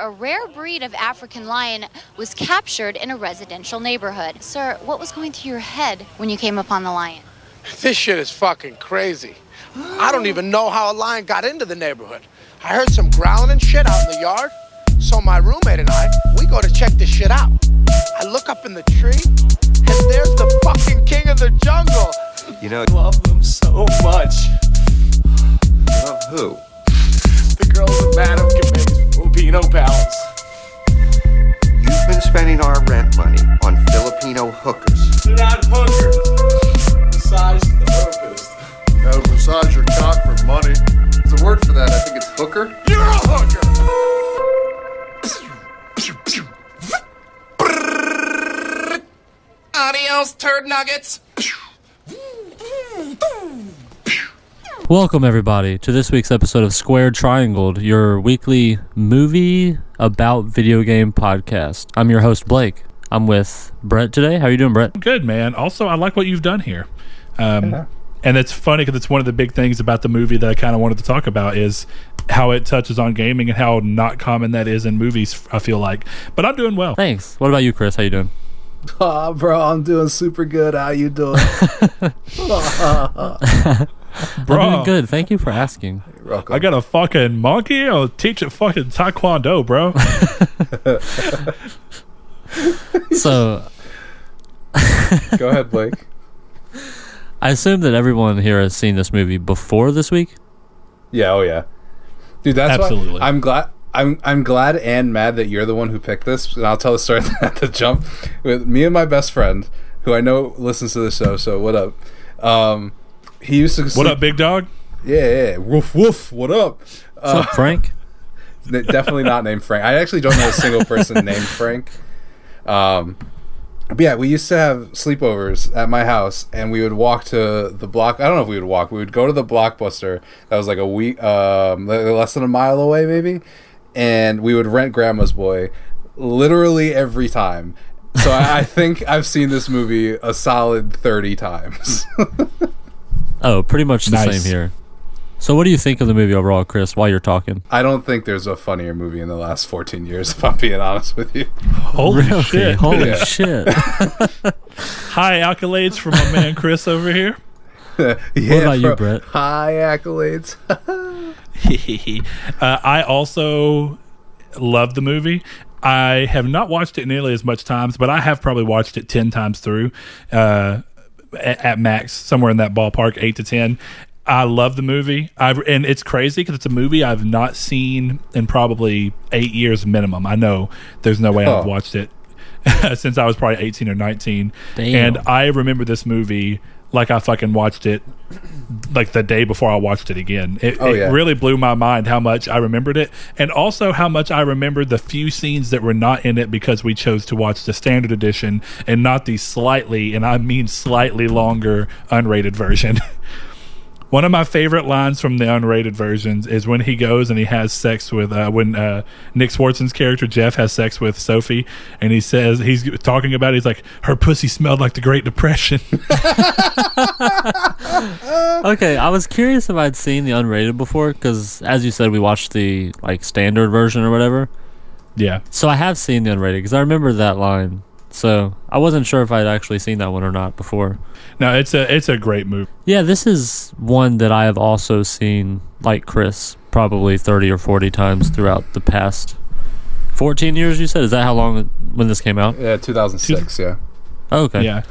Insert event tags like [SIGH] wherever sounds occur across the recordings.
a rare breed of African lion was captured in a residential neighborhood. Sir, what was going through your head when you came upon the lion? This shit is fucking crazy. I don't even know how a lion got into the neighborhood. I heard some growling and shit out in the yard. So my roommate and I, we go to check this shit out. I look up in the tree, and there's the fucking king of the jungle. You know, I love them so much. love who? The girls at Madame Gamay's Filipino Palace. You've been spending our rent money on Filipino hookers. They're not hookers. Massage therapist. Gotta massage your cock for money. There's a word for that. I think it's hooker. You're a hooker. Adios, turd nuggets. Welcome, everybody, to this week's episode of Squared Triangled, your weekly movie about video game podcast. I'm your host, Blake. I'm with Brett today. How are you doing, Brett? good, man. Also, I like what you've done here. Um, And it's funny because it's one of the big things about the movie that I kind of wanted to talk about is how it touches on gaming and how not common that is in movies. I feel like, but I'm doing well. Thanks. What about you, Chris? How you doing? Oh, [LAUGHS] bro, I'm doing super good. How you doing? [LAUGHS] [LAUGHS] I'm doing good. Thank you for asking. Welcome. I got a fucking monkey. I'll teach it fucking taekwondo, bro. [LAUGHS] So, Go ahead, Blake. [LAUGHS] I assume that everyone here has seen this movie before this week. Yeah, oh yeah, dude. That's Absolutely. Why I'm glad. I'm I'm glad and mad that you're the one who picked this. And I'll tell the story [LAUGHS] at the jump with me and my best friend, who I know listens to the show. So what up? Um, he used to. what up, big dog? Yeah, yeah. Woof woof. What up? What's up, Frank? [LAUGHS] Definitely not named Frank. I actually don't know a single person [LAUGHS] named Frank. Um, but yeah, we used to have sleepovers at my house, and we would walk to the block. I don't know if we would walk. We would go to the blockbuster that was like a week, um, less than a mile away, maybe, and we would rent Grandma's Boy, literally every time. So I, I think [LAUGHS] I've seen this movie a solid thirty times. Oh, pretty much the Nice. same here. So, what do you think of the movie overall, Chris? While you're talking, I don't think there's a funnier movie in the last fourteen years. [LAUGHS] If I'm being honest with you. Holy really? shit! Holy Yeah. shit! [LAUGHS] High accolades from my man Chris over here. [LAUGHS] yeah, about you. Brett? High accolades. uh, I also love the movie. I have not watched it nearly as much times, but I have probably watched it ten times through, uh, at, at max, somewhere in that ballpark, eight to ten. I love the movie. I've and it's crazy because it's a movie I've not seen in probably eight years minimum. I know there's no way Oh. I've watched it [LAUGHS] since I was probably 18 or 19. Damn. And I remember this movie like I fucking watched it like the day before I watched it again. It, Oh, it yeah. really blew my mind how much I remembered it, and also how much I remembered the few scenes that were not in it because we chose to watch the standard edition and not the slightly, and I mean slightly longer unrated version. [LAUGHS] One of my favorite lines from the unrated versions is when he goes and he has sex with uh, when uh, Nick Swardson's character Jeff has sex with Sophie, and he says he's talking about it, he's like her pussy smelled like the Great Depression. [LAUGHS] Okay, I was curious if I'd seen the unrated before because, as you said, we watched the like standard version or whatever. yeah, So I have seen the unrated because I remember that line. So I wasn't sure if I'd actually seen that one or not before. no, it's a it's a great movie. Yeah, this is one that I have also seen, like Chris, probably thirty or forty times throughout the past fourteen years. You said is that how long when this came out? Yeah, 2006. Yeah. Oh, okay. Yeah,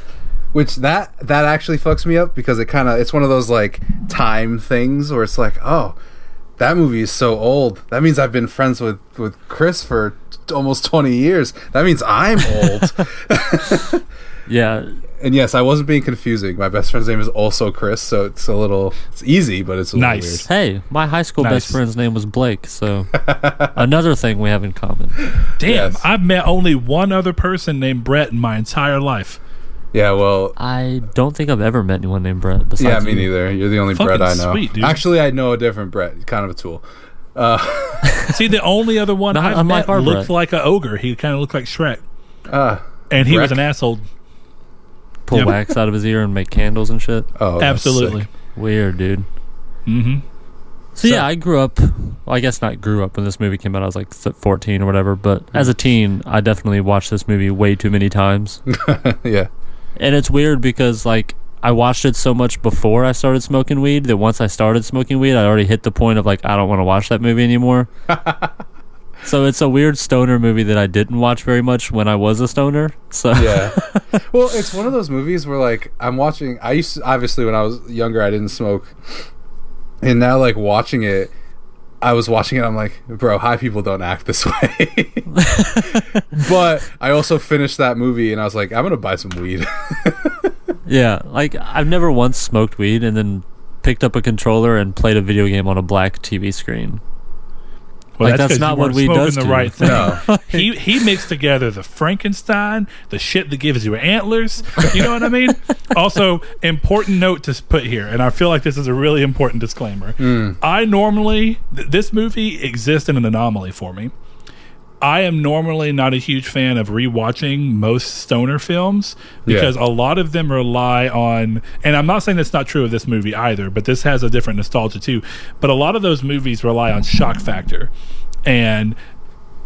Which that that actually fucks me up because it kind of it's one of those like time things where it's like, oh, that movie is so old. That means I've been friends with with Chris for t- almost 20 years. That means I'm old. [LAUGHS] Yeah. and yes, I wasn't being confusing. My best friend's name is also Chris, so it's a little it's easy, but it's a little Nice. Hey, my high school Nice. best friend's name was Blake, so [LAUGHS] another thing we have in common. damn, Yes. I've met only one other person named Brett in my entire life. Weird. Yeah, well, I don't think I've ever met anyone named Brett. Besides yeah, me you. neither. You're the only Fucking Brett I know. sweet, dude. Actually, I know a different Brett. Kind of a tool. [LAUGHS] See, the only other one Not I've unlike met our looked Brett. like an ogre. He kind of looked like Shrek, Uh, and he was Shrek? an asshole. Pull Yep. wax out of his ear and make candles and shit. oh, that's Absolutely. sick. Weird, dude. Mm-hmm. So, yeah, I grew up. Well, I guess not grew up when this movie came out. I was like th- 14 or whatever. But as a teen, I definitely watched this movie way too many times. [LAUGHS] yeah. And it's weird because like I watched it so much before I started smoking weed that once I started smoking weed, I already hit the point of like I don't want to watch that movie anymore. [LAUGHS] so it's a weird stoner movie that I didn't watch very much when I was a stoner. So Yeah. [LAUGHS] well, it's one of those movies where like I'm watching. I used to, obviously when I was younger, I didn't smoke, and now like watching it. I was watching it. I'm like, bro, high people don't act this [LAUGHS] way. [LAUGHS] but I also finished that movie, and I was like, I'm gonna buy some weed. [LAUGHS] yeah, like I've never once smoked weed and then picked up a controller and played a video game on a black TV screen. Well, Like, that's 'cause not you what weren't weed does the right thing. No. [LAUGHS] he he mixed together the Frankenstein, the shit that gives you antlers. You know what I mean? [LAUGHS] also, important note to put here, and I feel like this is a really important disclaimer. Mm. I normally th- this movie exists in an anomaly for me. I am normally not a huge fan of rewatching most stoner films because a lot of them rely on, and I'm not saying that's not true of this movie either, but this has a different nostalgia too. But a lot of those movies rely on shock factor. And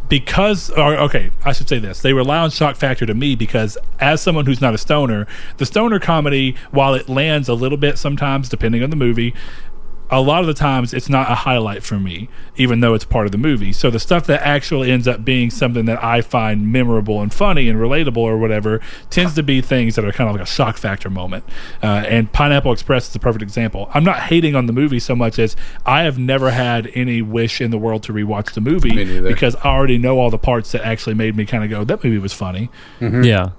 because or okay i should say this they rely on shock factor to me because as someone who's not a stoner the stoner comedy while it lands a little bit sometimes depending on the movie a lot of the times it's not a highlight for me even though it's part of the movie so the stuff that actually ends up being something that i find memorable and funny and relatable or whatever tends to be things that are kind of like a shock factor moment uh, and pineapple express is a perfect example i'm not hating on the movie so much as i have never had any wish in the world to rewatch the movie because I already know all the parts that actually made me kind of go, that movie was funny. Yeah.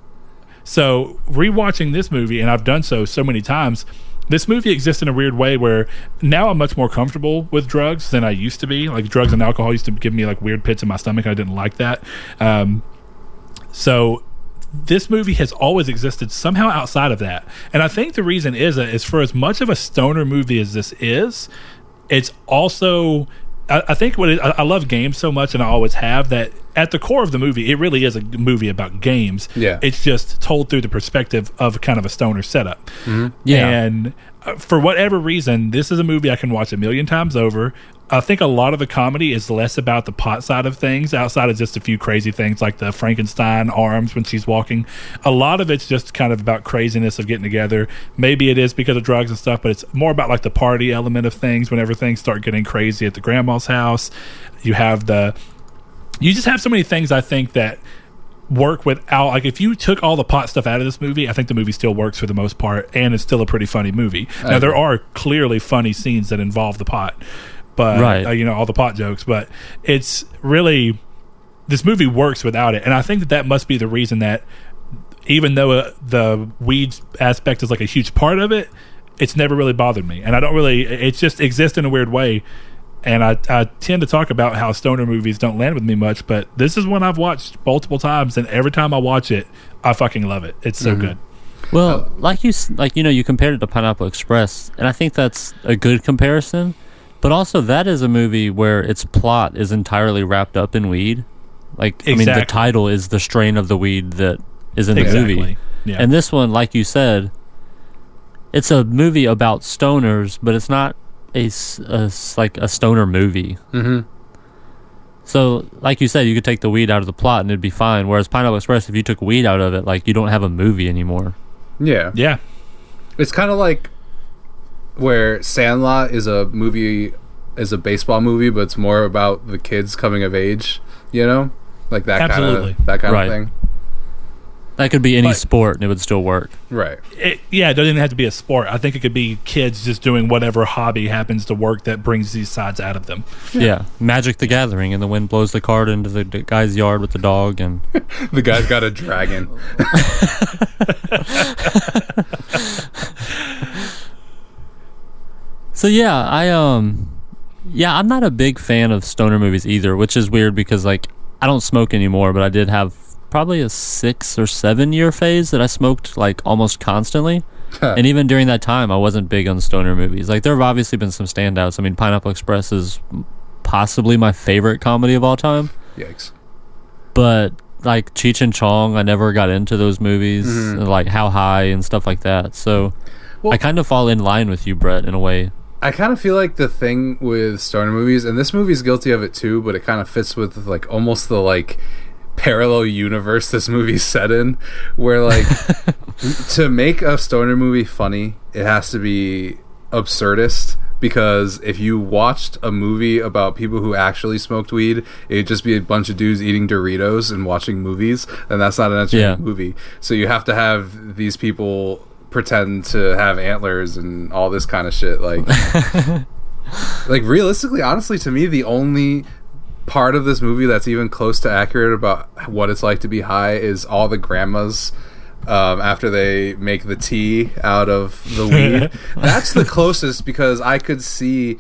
So rewatching this movie, and I've done so so many times. This movie exists in a weird way where now I'm much more comfortable with drugs than I used to be. Like drugs and alcohol used to give me like weird pits in my stomach. I didn't like that. Um, so this movie has always existed somehow outside of that. And I think the reason is that is for as much of a stoner movie as this is, it's also I, I think what it, I, I love games so much and I always have that at the core of the movie it really is a movie about games. Yeah. It's just told through the perspective of kind of a stoner setup. Yeah. And uh, for whatever reason, this is a movie I can watch a million times over. I think a lot of the comedy is less about the pot side of things, outside of just a few crazy things like the Frankenstein arms when she's walking. A lot of it's just kind of about craziness of getting together. Maybe it is because of drugs and stuff, but it's more about like the party element of things whenever things start getting crazy at the grandma's house. You have the you just have so many things I think that work without like if you took all the pot stuff out of this movie, I think the movie still works for the most part and it's still a pretty funny movie. now there are clearly funny scenes that involve the pot. But Right. uh, you know all the pot jokes, but it's really this movie works without it. And I think that that must be the reason that even though uh, the weed aspect is like a huge part of it, it's never really bothered me. And I don't really, it just exists in a weird way. And I, I tend to talk about how stoner movies don't land with me much, but this is one I've watched multiple times. And every time I watch it, I fucking love it. It's so good. Well, like you like you know you compared it to Pineapple Express, and I think that's a good comparison. But also, that is a movie where its plot is entirely wrapped up in weed. Like, I mean, the title is the strain of the weed that is in the Exactly. movie. Yeah. And this one, like you said, it's a movie about stoners, but it's not a, s- a s- like a stoner movie. mm-hmm. So, like you said, you could take the weed out of the plot and it'd be fine. Whereas Pineapple Express, if you took weed out of it, like you don't have a movie anymore. Yeah. yeah. It's kind of like where Sandlot is a movie, is a baseball movie, but it's more about the kids coming of age. You know, like that kind of that kind Right. of thing. That could be any But- sport and it would still work. Right. It, yeah, it doesn't even have to be a sport. I think it could be kids just doing whatever hobby happens to work that brings these sides out of them. Yeah. Magic the Gathering, and the wind blows the card into the, the guy's yard with the dog, and [LAUGHS] The guy's got a dragon. [LAUGHS] [LAUGHS] so yeah, I um, yeah, I'm not a big fan of stoner movies either, which is weird because like I don't smoke anymore, but I did have probably a six or seven year phase that I smoked like almost constantly. and even during that time, I wasn't big on stoner movies. Like there have obviously been some standouts. I mean, Pineapple Express is possibly my favorite comedy of all time. Yikes. but like Cheech and Chong, I never got into those movies, and, like How High and stuff like that. So Well- I kind of fall in line with you, Brett, in a way. I kind of feel like the thing with stoner movies, and this movie's guilty of it too, but it kind of fits with like almost the like parallel universe this movie's [LAUGHS] set in, where like [LAUGHS] to make a stoner movie funny, it has to be absurdist. Because if you watched a movie about people who actually smoked weed, it'd just be a bunch of dudes eating Doritos and watching movies, and that's not an entertaining Yeah. movie. So you have to have these people pretend to have antlers and all this kind of shit. Like, [LAUGHS] like realistically, honestly, to me, the only part of this movie that's even close to accurate about what it's like to be high is all the grandmas. Um, after they make the tea out of the [LAUGHS] weed, that's the closest because I could see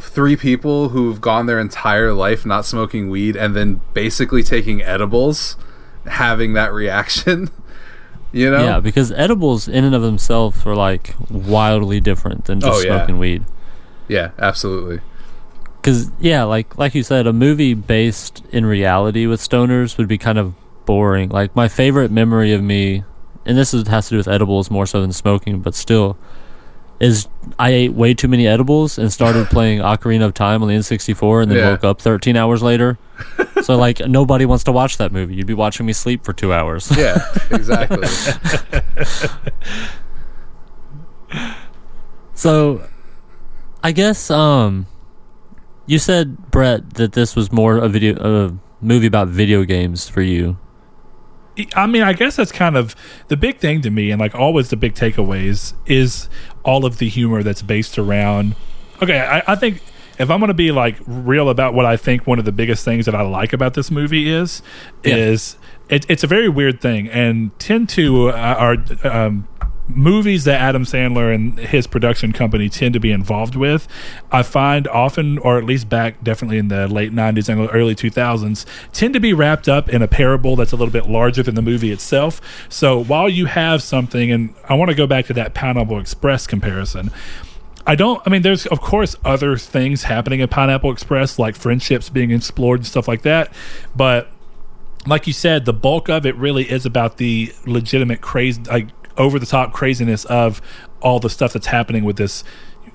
three people who've gone their entire life not smoking weed and then basically taking edibles having that reaction. [LAUGHS] You know? Yeah, because edibles in and of themselves are like wildly different than just Oh, yeah. smoking weed. Yeah, absolutely. Because yeah, like like you said, a movie based in reality with stoners would be kind of boring. Like my favorite memory of me, and this is, has to do with edibles more so than smoking, but still, is I ate way too many edibles and started [LAUGHS] playing Ocarina of Time on the N64, and then Yeah. woke up 13 hours later. [LAUGHS] so like nobody wants to watch that movie. You'd be watching me sleep for two hours. Yeah, exactly. [LAUGHS] So, I guess um, you said Brett that this was more a video a movie about video games for you. I mean, I guess that's kind of the big thing to me, and like always, the big takeaways is all of the humor that's based around. Okay, I, I think if I'm going to be like real about what I think one of the biggest things that I like about this movie is, Yeah. is it, it's a very weird thing, and tend to uh, are um, movies that Adam Sandler and his production company tend to be involved with, I find often, or at least back definitely in the late 90s and early 2000s, tend to be wrapped up in a parable that's a little bit larger than the movie itself. So while you have something, and I want to go back to that Pineapple Express comparison. I don't. I mean, there's of course other things happening in Pineapple Express, like friendships being explored and stuff like that. But like you said, the bulk of it really is about the legitimate crazy, like over the top craziness of all the stuff that's happening with this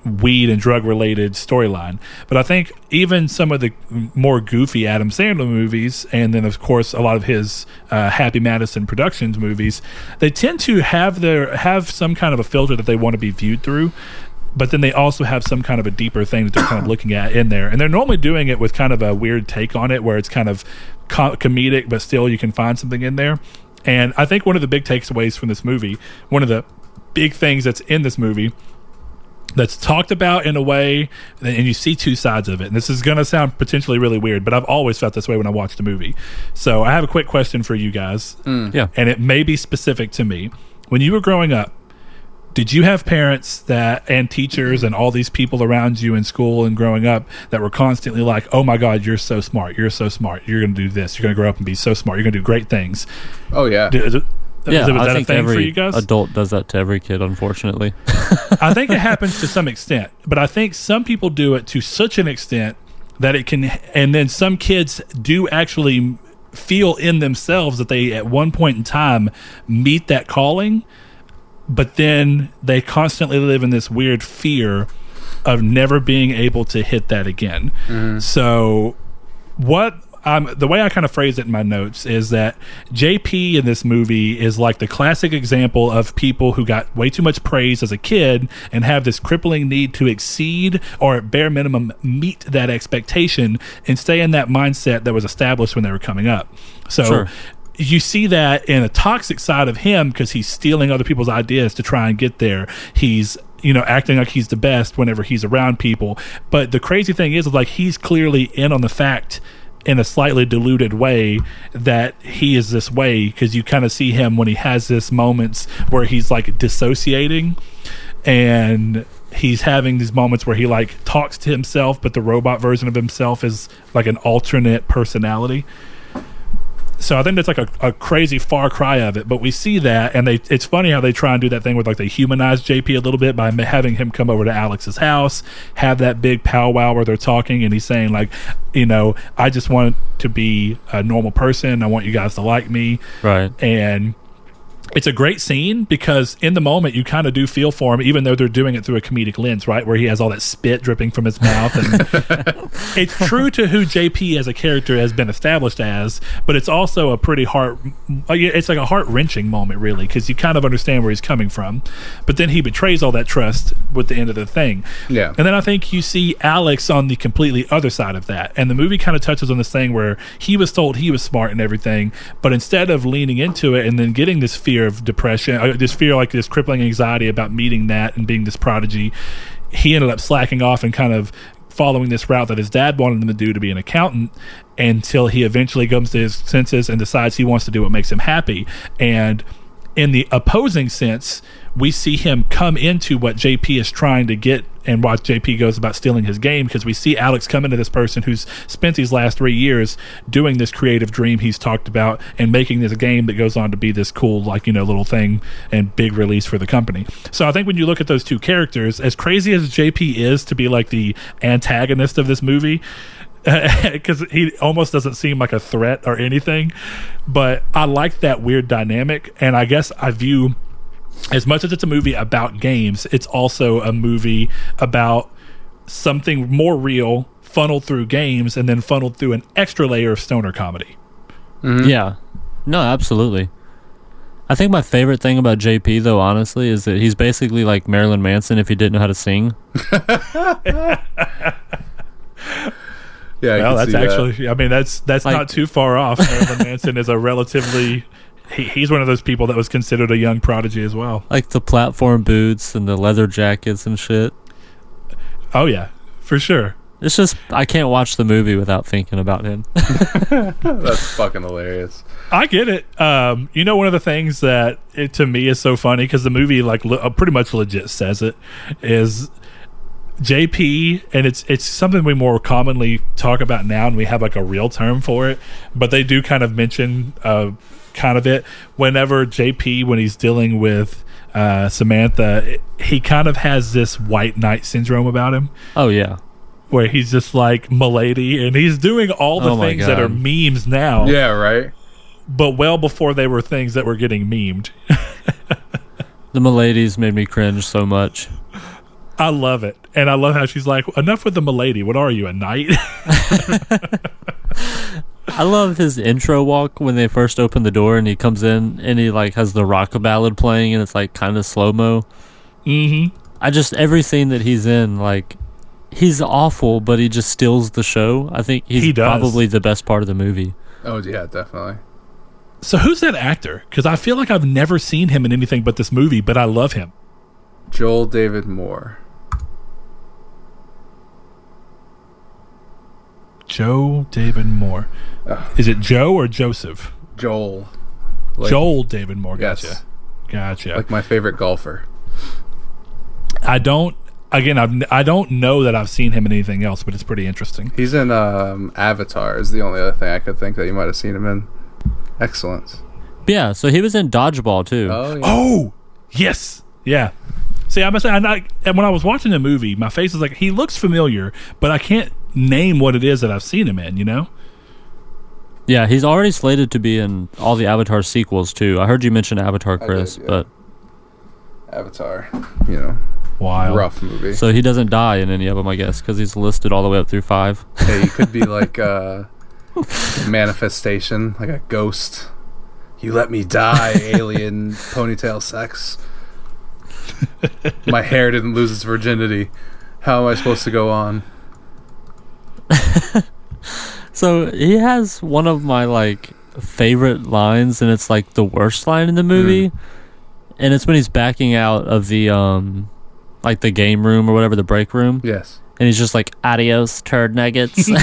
weed and drug related storyline. But I think even some of the more goofy Adam Sandler movies, and then of course a lot of his uh, Happy Madison Productions movies, they tend to have their have some kind of a filter that they want to be viewed through but then they also have some kind of a deeper thing that they're kind of [COUGHS] looking at in there and they're normally doing it with kind of a weird take on it where it's kind of co- comedic but still you can find something in there and i think one of the big takeaways from this movie one of the big things that's in this movie that's talked about in a way and you see two sides of it. And this is going to sound potentially really weird but i've always felt this way when i watched a movie. So i have a quick question for you guys. Mm. Yeah. and it may be specific to me. When you were growing up did you have parents that and teachers and all these people around you in school and growing up that were constantly like oh my god you're so smart. You're so smart. You're going to do this. You're going to grow up and be so smart. You're going to do great things. Oh yeah. Did- is it- Yeah, was that I a think thing every for you guys? adult does that to every kid, unfortunately. [LAUGHS] I think it happens to some extent, but I think some people do it to such an extent that it can, and then some kids do actually feel in themselves that they at one point in time meet that calling, but then they constantly live in this weird fear of never being able to hit that again. So, what um, the way I kind of phrase it in my notes is that JP in this movie is like the classic example of people who got way too much praise as a kid and have this crippling need to exceed or at bare minimum meet that expectation and stay in that mindset that was established when they were coming up. So Sure. You see that in a toxic side of him because he's stealing other people's ideas to try and get there. He's you know acting like he's the best whenever he's around people. But the crazy thing is, is like he's clearly in on the fact in a slightly diluted way that he is this way because you kind of see him when he has this moments where he's like dissociating and he's having these moments where he like talks to himself but the robot version of himself is like an alternate personality so I think that's like a, a crazy far cry of it, but we see that, and they it's funny how they try and do that thing with like they humanize JP a little bit by having him come over to Alex's house, have that big powwow where they're talking, and he's saying like, you know, I just want to be a normal person. I want you guys to like me, right. and it's a great scene because in the moment you kind of do feel for him, even though they're doing it through a comedic lens, right? Where he has all that spit dripping from his mouth. And [LAUGHS] it's true to who JP as a character has been established as, but it's also a pretty heart. It's like a heart wrenching moment, really, because you kind of understand where he's coming from. But then he betrays all that trust with the end of the thing. Yeah. And then I think you see Alex on the completely other side of that. And the movie kind of touches on this thing where he was told he was smart and everything, but instead of leaning into it and then getting this fear of depression, uh, this fear like this crippling anxiety about meeting that and being this prodigy, he ended up slacking off and kind of following this route that his dad wanted him to do to be an accountant until he eventually comes to his senses and decides he wants to do what makes him happy. And in the opposing sense, we see him come into what JP is trying to get and watch JP goes about stealing his game because we see Alex come into this person who's spent these last three years doing this creative dream he's talked about and making this game that goes on to be this cool, like, you know, little thing and big release for the company. So I think when you look at those two characters, as crazy as JP is to be like the antagonist of this movie, [LAUGHS] because he almost doesn't seem like a threat or anything. But I like that weird dynamic, and I guess I view as much as it's a movie about games, it's also a movie about something more real, funneled through games, and then funneled through an extra layer of stoner comedy. Mm-hmm. Yeah. No, absolutely. I think my favorite thing about JP, though, honestly, is that he's basically like Marilyn Manson if he didn't know how to sing. [LAUGHS] Yeah, I Well, can that's see that. actually, I mean, that's that's Like- not too far off. Marilyn Manson is a relatively. He, he's one of those people that was considered a young prodigy as well. Like the platform boots and the leather jackets and shit. Oh yeah, for sure. It's just, I can't watch the movie without thinking about him. [LAUGHS] That's fucking hilarious. I get it. Um, you know, one of the things that it, to me is so funny because the movie, like, le- uh, pretty much legit says it is JP, and it's it's something we more commonly talk about now, and we have like a real term for it. But they do kind of mention uh, kind of it whenever JP when he's dealing with uh, Samantha, it- he kind of has this white knight syndrome about him Oh, yeah. where he's just like milady and he's doing all the Oh things that are memes now Yeah, right. but well before they were things that were getting memed. [LAUGHS] The Miladies made me cringe so much. I love it. And I love how she's like, enough with the milady. What are you, a knight? [LAUGHS] [LAUGHS] I love his intro walk when they first open the door and he comes in and he like has the rock ballad playing and it's like kind of slow mo. mm-hmm. I just every scene that he's in, like he's awful, but he just steals the show. I think he's He does. probably the best part of the movie. Oh yeah, definitely. So who's that actor? Because I feel like I've never seen him in anything but this movie, but I love him. Joel David Moore. Joe David Moore. Is it Joe or Joseph? Joel. Like, Joel David Moore. Yes. Gotcha. Gotcha. Like my favorite golfer. I don't. Again, I've, I don't know that I've seen him in anything else, but it's pretty interesting. He's in um, Avatar. Is the only other thing I could think that you might have seen him in. Excellent. Yeah, so he was in Dodgeball too. Oh yeah. Oh, yes, yeah. See, I must say, I'm not. And when I was watching the movie, my face is like, he looks familiar, but I can't name what it is that I've seen him in. You know? Yeah, he's already slated to be in all the Avatar sequels too. I heard you mention Avatar, did, Chris, yeah. but Avatar. You know, Wild. rough movie. so he doesn't die in any of them, I guess, because he's listed all the way up through five. [LAUGHS] yeah, you could be [LAUGHS] like a manifestation, like a ghost. You let me die, [LAUGHS] alien ponytail sex. My hair didn't lose its virginity. How am I supposed to go on? [LAUGHS] So he has one of my like favorite lines, and it's like the worst line in the movie, and it's when he's backing out of the um, like the game room or whatever, the break room, Yes. and he's just like "Adios, turd nuggets." [LAUGHS] [LAUGHS]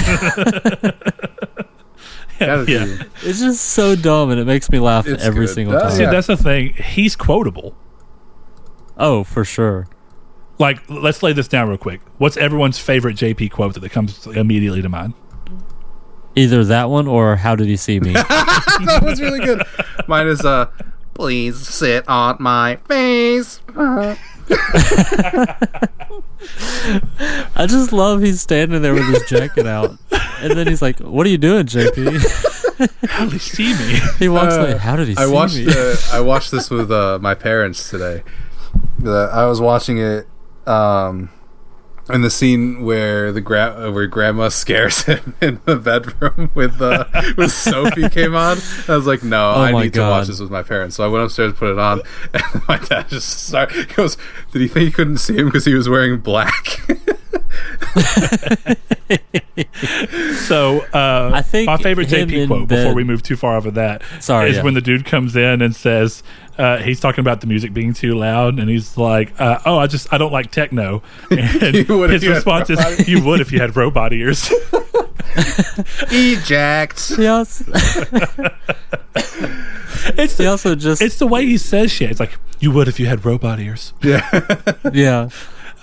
Gotta Yeah. be- it's just so dumb, and it makes me laugh It's every good. single That- time. See, that's the thing. He's quotable. Oh, for sure. Like, let's lay this down real quick. What's everyone's favorite JP quote that comes immediately to mind? Either that one or "How did he see me?" [LAUGHS] that was really good. Mine is uh please sit on my face. [LAUGHS] I just love he's standing there with his jacket out, and then he's like, "What are you doing, JP?" [LAUGHS] How did he see me? he walks like, "How did he I see watched me?" the, I watched this with uh, my parents today. The, I was watching it um, and the scene where the gra- where grandma [LAUGHS] scares him in the bedroom with uh, with Sophie [LAUGHS] came on. I was like, no, Oh I need to watch this with my parents. So I went upstairs, put it on, [LAUGHS] and my dad just started. He goes, "Did he think he couldn't see him because he was wearing black?" [LAUGHS] So uh, I think my favorite him JP in quote before we move too far off of that Sorry, is yeah. when the dude comes in and says uh, he's talking about the music being too loud and he's like, uh, "Oh, I just I don't like techno." [LAUGHS] And would his response is, "You would if you had robot ears." [LAUGHS] Eject. Yes. also, it's he the, also just it's the way he says shit. It's like you would if you had robot ears. Yeah. yeah.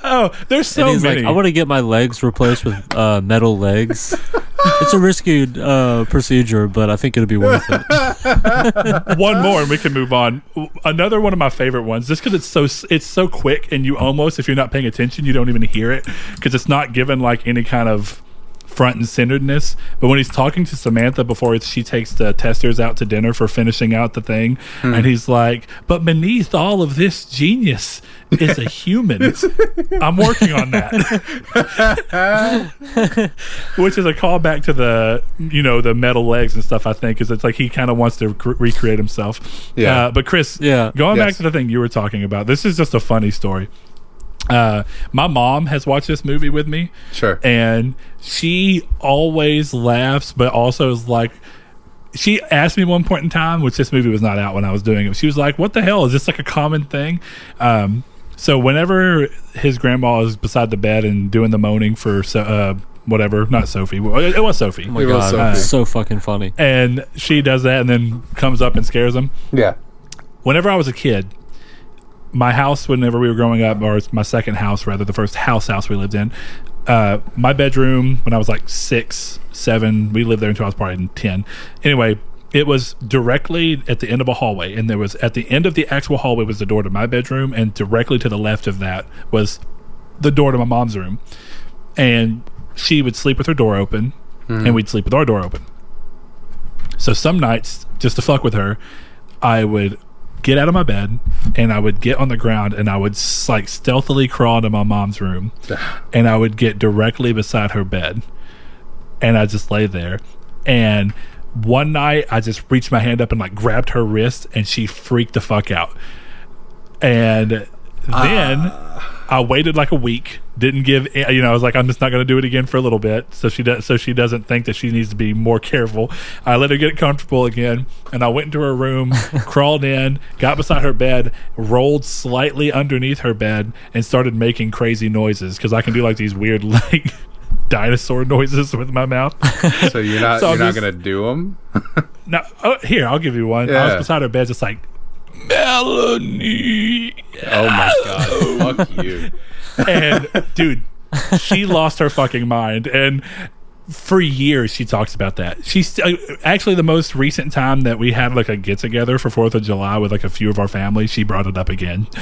Oh, there's so and he's many. like, "I want to get my legs replaced with uh, metal legs." [LAUGHS] it's a risky uh, procedure, but I think it'll be worth it. [LAUGHS] one more and we can move on another one of my favorite ones just because it's so it's so quick and you almost if you're not paying attention you don't even hear it because it's not given like any kind of front and centeredness but when he's talking to samantha before she takes the testers out to dinner for finishing out the thing and he's like but beneath all of this genius is a human [LAUGHS] i'm working on that [LAUGHS] which is a callback to the you know the metal legs and stuff. I think is it's like he kind of wants to cr- recreate himself. Yeah. Uh, but Chris, Yeah. going back to the thing you were talking about, this is just a funny story. Uh, my mom has watched this movie with me, Sure. and she always laughs, but also is like. She asked me one point in time, which this movie was not out when I was doing it. She was like, "What the hell is this like a common thing?" Um, so whenever his grandma is beside the bed and doing the moaning for so, uh, whatever, not Sophie, it it was Sophie, Oh my It was god, Sophie. so fucking funny. and she does that and then comes up and scares him. Yeah. Whenever I was a kid, my house, whenever we were growing up, or my second house rather, the first house house we lived in, uh, my bedroom when I was like six, seven, we lived there until I was probably ten. Anyway, it was directly at the end of a hallway, and there was at the end of the actual hallway was the door to my bedroom, and directly to the left of that was the door to my mom's room. And she would sleep with her door open, and we'd sleep with our door open. So some nights, just to fuck with her, I would get out of my bed and I would get on the ground and I would like stealthily crawl into my mom's room [SIGHS] and I would get directly beside her bed and I just lay there. And one night I just reached my hand up and like grabbed her wrist and she freaked the fuck out. And ah. then I waited like a week, didn't give you know, I was like I'm just not going to do it again for a little bit so she does so she doesn't think that she needs to be more careful. I let her get comfortable again and I went into her room, [LAUGHS] crawled in, got beside her bed, rolled slightly underneath her bed and started making crazy noises cuz I can do like these weird [LAUGHS] like dinosaur noises with my mouth. So you're not [LAUGHS] So I'm you're not just- gonna do them. no, oh, here, I'll give you one. I Yeah. was beside her bed, just like, Melanie. Oh my god! Fuck you. [LAUGHS] And, dude, she lost her fucking mind. And for years, she talks about that. She's uh, actually the most recent time that we had like a get together for 4th of July with like a few of our family, she brought it up again. [LAUGHS]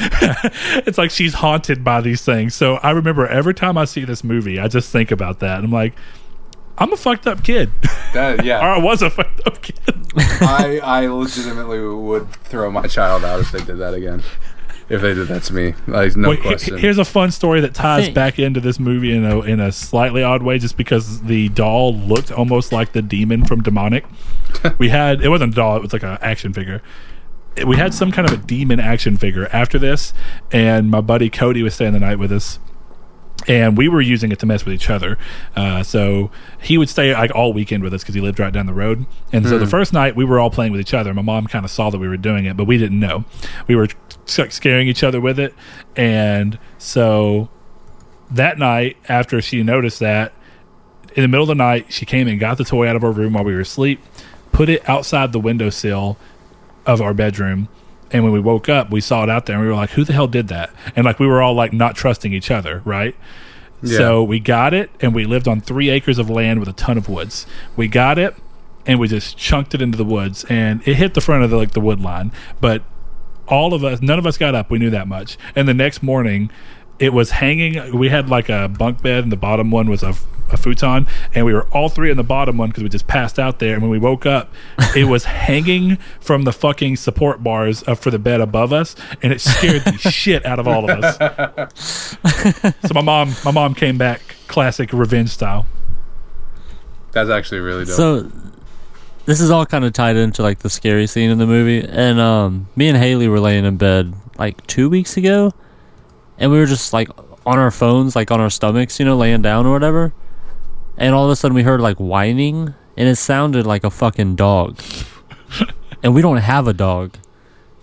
it's like she's haunted by these things. So I remember every time I see this movie, I just think about that. I'm like, I'm a fucked up kid. That, [LAUGHS] or yeah, I was a fucked up kid. I I legitimately would throw my child out if they did that again. If they did that to me, like no Wait, question. here's a fun story that ties back into this movie in a in a slightly odd way, just because the doll looked almost like the demon from Demonic. [LAUGHS] we had it wasn't a doll; it was like an action figure. We had some kind of a demon action figure after this, and my buddy Cody was staying the night with us. And we were using it to mess with each other. Uh, so he would stay like all weekend with us because he lived right down the road. And so the first night we were all playing with each other. My mom kind of saw that we were doing it, but we didn't know. We were scaring each other with it. And so that night, after she noticed that, in the middle of the night, she came and got the toy out of our room while we were asleep, put it outside the windowsill of our bedroom. And when we woke up, we saw it out there and we were like, who the hell did that? And like, we were all like not trusting each other, right? So we got it and we lived on three acres of land with a ton of woods. We got it and we just chunked it into the woods and it hit the front of the, like the wood line. But all of us, none of us got up. We knew that much. And the next morning, it was hanging. We had like a bunk bed, and the bottom one was a, a futon, and we were all three in the bottom one because we just passed out there. And when we woke up, it was [LAUGHS] hanging from the fucking support bars uh, for the bed above us, and it scared the [LAUGHS] shit out of all of us. so my mom, my mom came back, classic revenge style. That's actually really dope. So this is all kind of tied into like the scary scene in the movie. And um, me and Haley were laying in bed like two weeks ago, and we were just like on our phones, like on our stomachs, you know, laying down or whatever. And all of a sudden, we heard like whining, and it sounded like a fucking dog. [LAUGHS] and we don't have a dog,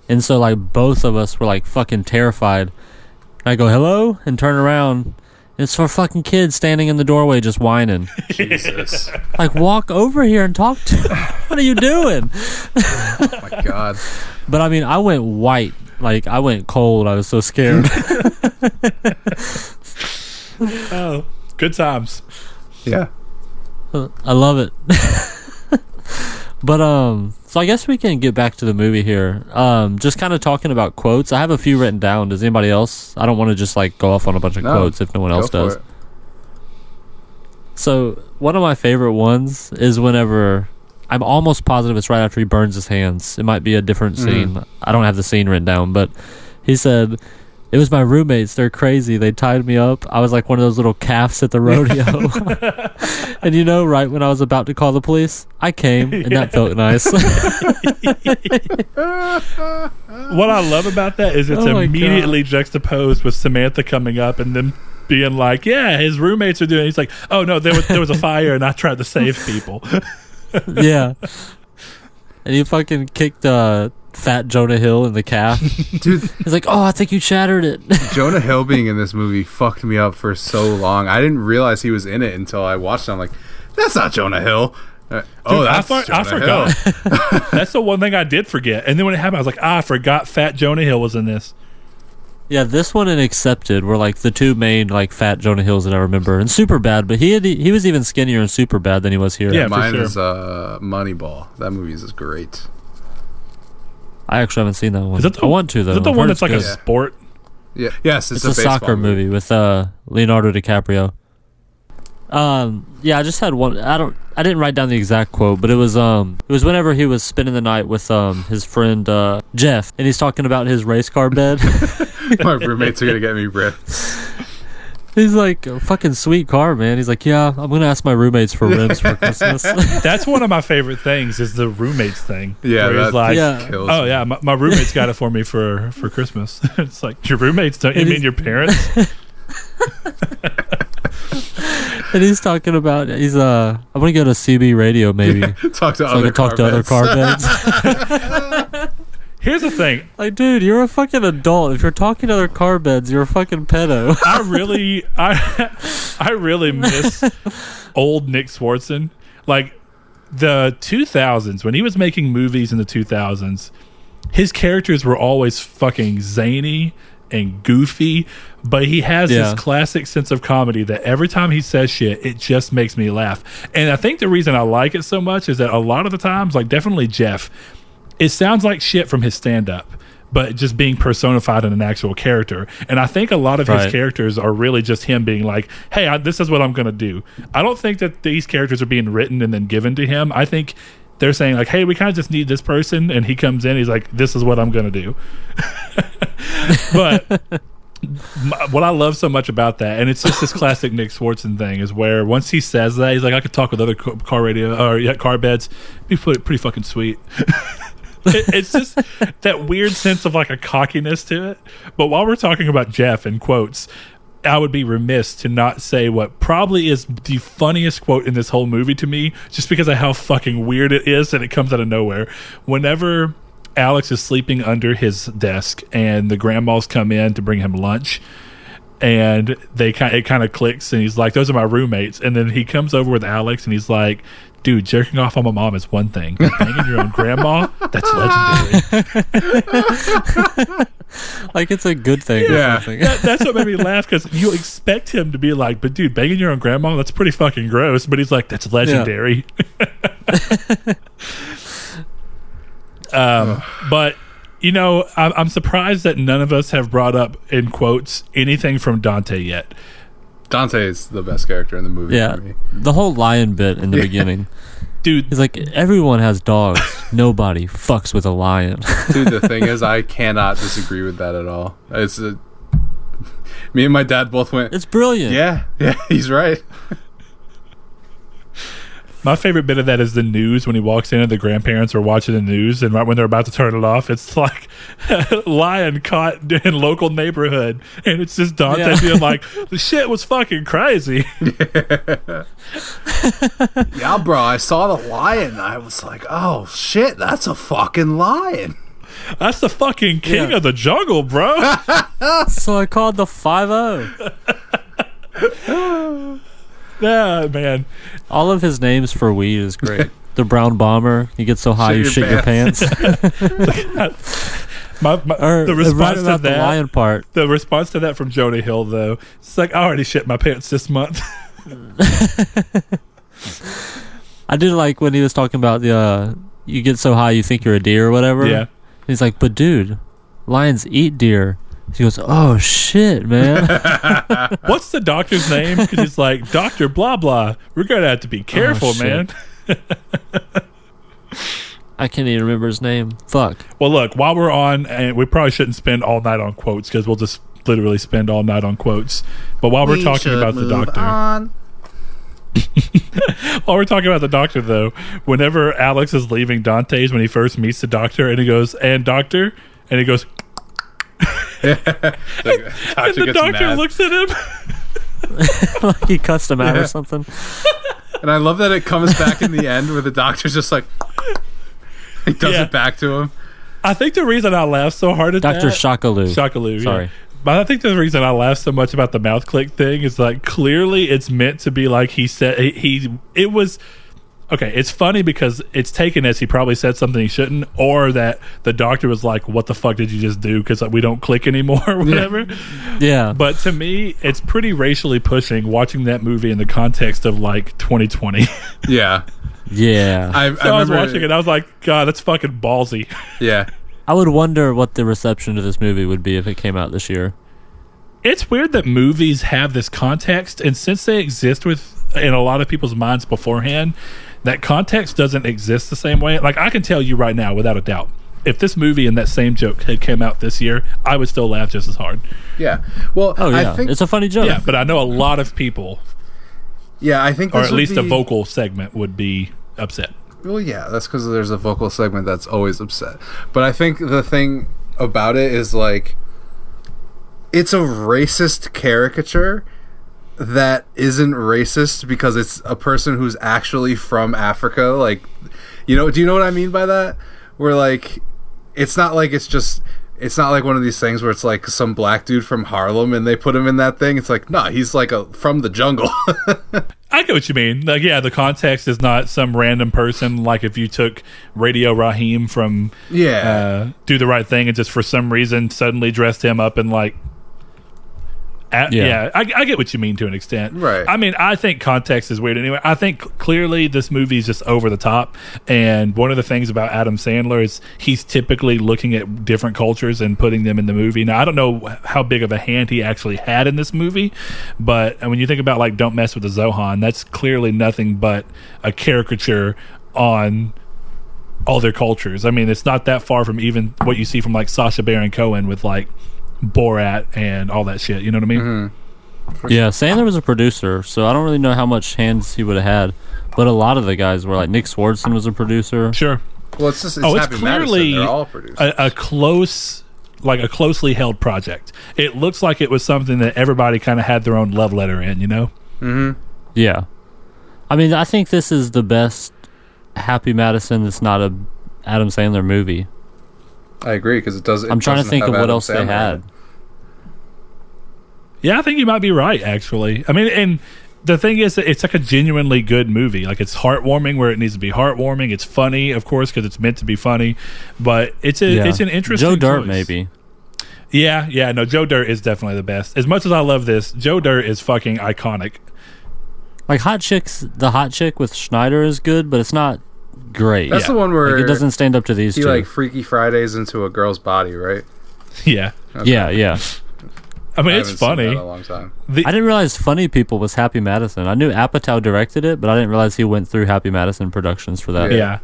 and so like both of us were like fucking terrified. And I go hello and turn around. and It's for fucking kids standing in the doorway just whining. [LAUGHS] Jesus. Like, walk over here and talk to. what are you doing? [LAUGHS] oh my god. But I mean, I went white. Like, I went cold. I was so scared. [LAUGHS] [LAUGHS] Oh, good times. Yeah. I love it. [LAUGHS] but um, so I guess we can get back to the movie here. Um, just kind of talking about quotes. I have a few written down. Does anybody else? I don't want to just like go off on a bunch of No, quotes if no one else does. it. So one of my favorite ones is whenever I'm almost positive it's right after he burns his hands. It might be a different hmm. scene. I don't have the scene written down, but he said, "It was my roommates. They're crazy. They tied me up. I was like one of those little calves at the rodeo." [LAUGHS] and you know, right when I was about to call the police, I came, and that felt [LAUGHS] nice. [LAUGHS] What I love about that is it's Oh immediately juxtaposed with Samantha coming up and then being like, "Yeah, his roommates are doing." He's like, "Oh no, there was there was a fire and I tried to save people." [LAUGHS] yeah. And he fucking kicked uh, fat Jonah Hill in the calf. [LAUGHS] Dude, He's like, "Oh, I think you shattered it." [LAUGHS] Jonah Hill being in this movie fucked me up for so long. I didn't realize he was in it until I watched it. I'm like, that's not Jonah Hill. Uh, oh, Dude, I, that's for- I Jonah Hill. forgot. That's the one thing I did forget. And then when it happened, I was like, ah, I forgot Fat Jonah Hill was in this. Yeah, this one and Accepted were like the two main like fat Jonah Hills that I remember, and Super Bad. But he had, he was even skinnier in Super Bad than he was here. Yeah, Mine sure. is uh, Moneyball. That movie is great. I actually haven't seen that one. Is that the, I want to though. Is that the I've one that's like it's a sport? Yeah. Yes, it's, It's, a, baseball soccer movie. with uh, Leonardo DiCaprio. Um, yeah, I just had one. I don't. I didn't write down the exact quote, but it was um, it was whenever he was spending the night with um his friend uh Jeff, and he's talking about his race car bed. [LAUGHS] My roommates are gonna get me ripped. he's like, "A fucking sweet car, man. He's like, yeah, I'm gonna ask my roommates for rims for Christmas. [LAUGHS] That's one of my [LAUGHS] favorite things is the roommates thing. Yeah, where he's that like, Yeah. kills oh yeah, my, my roommates got it for me for for Christmas. it's like your roommates don't you It mean your parents? And he's talking about he's uh, I'm gonna go to CB radio maybe. [LAUGHS] Talk to so I other can talk to other car car beds. beds. [LAUGHS] Here's the thing. [LAUGHS] like, dude, you're a fucking adult. If you're talking to other car beds, you're a fucking pedo. I really I I really miss old Nick Swardson. Like the 2000s when he was making movies in the 2000s, his characters were always fucking zany and goofy, but he has Yeah. this classic sense of comedy that every time he says shit, it just makes me laugh. And I think the reason I like it so much is that a lot of the times, like definitely Jeff, it sounds like shit from his stand up, but just being personified in an actual character. And I think a lot of his characters are really just him being like, hey, I, this is what I'm going to do. I don't think that these characters are being written and then given to him. I think they're saying, like, hey, we kind of just need this person. And he comes in, he's like, this is what I'm going to do. [LAUGHS] but. m- What I love so much about that, and it's just this classic Nick Swardson thing, is where once he says that, he's like, "I could talk with other car radio or yeah, car beds, be pretty, fucking sweet." [LAUGHS] it, it's just that weird sense of like a cockiness to it. But while we're talking about Jeff in quotes, I would be remiss to not say what probably is the funniest quote in this whole movie to me, just because of how fucking weird it is and it comes out of nowhere. Whenever Alex is sleeping under his desk and the grandmas come in to bring him lunch. And they kind it kind of clicks, and he's like, "Those are my roommates." And then he comes over with Alex, and he's like, "Dude, jerking off on my mom is one thing. Banging your own grandma, that's legendary." [LAUGHS] like it's a good thing. Yeah. Or something. that, that's what made me laugh because you expect him to be like, but dude, banging your own grandma, that's pretty fucking gross. But he's like, that's legendary. [LAUGHS] um, [SIGHS] but You know, I'm, I'm surprised that none of us have brought up in quotes anything from Dante yet. Dante is the best character in the movie Yeah, for me. the whole lion bit in the beginning. [LAUGHS] Dude, He's like, everyone has dogs. [LAUGHS] Nobody fucks with a lion. [LAUGHS] Dude, the thing is, I cannot disagree with that at all. It's a, me and my dad both went. it's brilliant. Yeah, yeah, he's right. My favorite bit of that is the news when he walks in and the grandparents are watching the news, and right when they're about to turn it off, it's like [LAUGHS] lion caught in local neighborhood, and it's just Dante Yeah. being [LAUGHS] like, "The shit was fucking crazy." [LAUGHS] Yeah, bro, I saw the lion. I was like, oh shit, that's a fucking lion. That's the fucking king Yeah. of the jungle, bro. So I called the five zero. Oh. Yeah, [LAUGHS] man. All of his names for weed is great. The brown bomber. You get so high Shit you your shit your pants. [LAUGHS] My, my, or the response to about the that, lion part. the response to that from Jody Hill, though, it's like I already shit my pants this month. [LAUGHS] I did like when he was talking about the. Uh, you get so high you think you're a deer or whatever. yeah. He's like, but dude, lions eat deer. He goes, oh shit, man. [LAUGHS] [LAUGHS] What's the doctor's name? Because it's like Doctor blah blah. We're gonna have to be oh, careful, Oh, man. [LAUGHS] I can't even remember his name. Fuck. Well, look, while we're on, and we probably shouldn't spend all night on quotes because we'll just literally spend all night on quotes. But while we're talking about the doctor, while we're talking about the doctor, though, whenever Alex is leaving Dante's when he first meets the doctor, and he goes, "And doctor," and he goes, The and doctor the doctor mad. looks at him. [LAUGHS] like he cussed him out Yeah. or something. [LAUGHS] and I love that it comes back in the [LAUGHS] end where the doctor's just like, he does Yeah. it back to him. I think the reason I laughed so hard at Dr. that, Shakaloo. Shakaloo, Sorry. yeah. But I think the reason I laugh so much about the mouth click thing is like clearly it's meant to be like he said he, he it was okay. It's funny because it's taken as he probably said something he shouldn't, or that the doctor was like, "What the fuck did you just do?" Because we don't click anymore, [LAUGHS] or whatever. Yeah. But to me, it's pretty racially pushing watching that movie in the context of like 2020. [LAUGHS] Yeah. yeah. I, I, so I, was watching it, I was like, "God, that's fucking ballsy." [LAUGHS] Yeah. I would wonder what the reception to this movie would be if it came out this year. it's weird that movies have this context and since they exist with in a lot of people's minds beforehand that context doesn't exist the same way like i can tell you right now without a doubt if this movie and that same joke had came out this year i would still laugh just as hard Yeah. Well, Oh yeah, I think, it's a funny joke. yeah but i know a lot of people yeah, I think or at would least a vocal segment would be upset Well, yeah, that's because there's a vocal segment that's always upset. But I think the thing about it is like, it's a racist caricature that isn't racist because it's a person who's actually from Africa. Like, you know, do you know what I mean by that? Where like, it's not like it's just. It's not like one of these things where it's like some black dude from Harlem and they put him in that thing. It's like, no, he's like a from the jungle. I get what you mean. Like, yeah, the context is not some random person. Like, if you took Radio Raheem from yeah. uh, Do the Right Thing and just for some reason suddenly dressed him up in like. At, yeah, Yeah. I, I get what you mean to an extent. Right. I mean, I think context is weird anyway. I think clearly this movie is just over the top. And one of the things about Adam Sandler is he's typically looking at different cultures and putting them in the movie. Now, I don't know how big of a hand he actually had in this movie, but when you think about like Don't Mess with the Zohan, that's clearly nothing but a caricature on all their cultures. I mean, it's not that far from even what you see from like Sasha Baron Cohen with like Borat and all that shit. You know what I mean? Mm-hmm. Yeah, Sandler was a producer, so I don't really know how much hands he would have had. But a lot of the guys were like Nick Swardson was a producer. Sure. well, it's just it's oh, it's clearly all a, a close, like a closely held project. It looks like it was something that everybody kind of had their own love letter in. You know? Mm-hmm. Yeah. I mean, I think this is the best Happy Madison that's not a Adam Sandler movie. I agree because it does. It I'm trying to think of what Adam else they Sandler in had. Yeah, I think you might be right. Actually, I mean, and the thing is, that it's like a genuinely good movie. Like it's heartwarming where it needs to be heartwarming. It's funny, of course, because it's meant to be funny. But it's a Yeah. it's an interesting. Joe Dirt, choice. maybe. Yeah, yeah. No, Joe Dirt is definitely the best. As much as I love this, Joe Dirt is fucking iconic. Like Hot Chicks, the Hot Chick with Schneider is good, but it's not great. That's the one where Like, it doesn't stand up to these he two. like Freaky Fridays into a girl's body, right? Yeah. Yeah, yeah. I mean, I it's haven't seen that funny. a long time. I didn't realize Funny People was Happy Madison. I knew Apatow directed it, but I didn't realize he went through Happy Madison Productions for that. Yeah.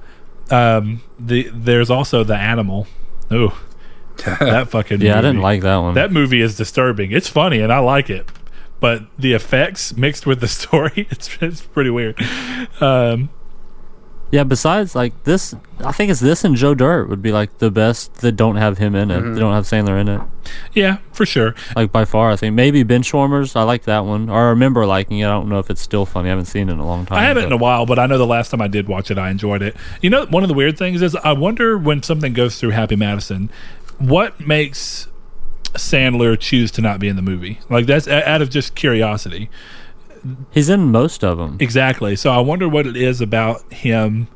Um, the there's also the animal. Ooh, that [LAUGHS] fucking Yeah, I didn't like that one. that movie is disturbing. It's funny and I like it, but the effects mixed with the [LAUGHS] story, it's it's pretty weird. Um, yeah, besides like this, I think it's this and Joe Dirt would be like the best that don't have him in it. They mm-hmm. don't have Sandler in it. yeah, for sure. Like by far, I think maybe Benchwarmers. I like that one, or I remember liking it. I don't know if it's still funny. I haven't seen it in a long time. I haven't in a while, but I know the last time I did watch it, I enjoyed it. You know, one of the weird things is I wonder when something goes through Happy Madison, what makes Sandler choose to not be in the movie? Like that's out of just curiosity. He's in most of them. Exactly. So I wonder what it is about him,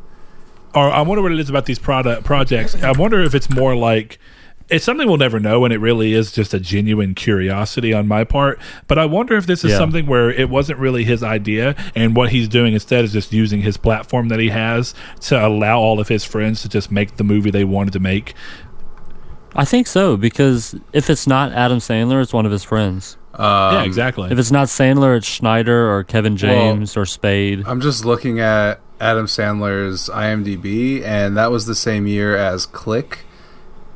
or I wonder what it is about these product projects. I wonder if it's more like it's something we'll never know, and it really is just a genuine curiosity on my part. But I wonder if this is Yeah. something where it wasn't really his idea, and what he's doing instead is just using his platform that he has to allow all of his friends to just make the movie they wanted to make. I think so because if it's not Adam Sandler, it's one of his friends. Yeah, exactly. If it's not Sandler, it's Schneider or Kevin James or Spade. I'm just looking at Adam Sandler's IMDb, and that was the same year as Click,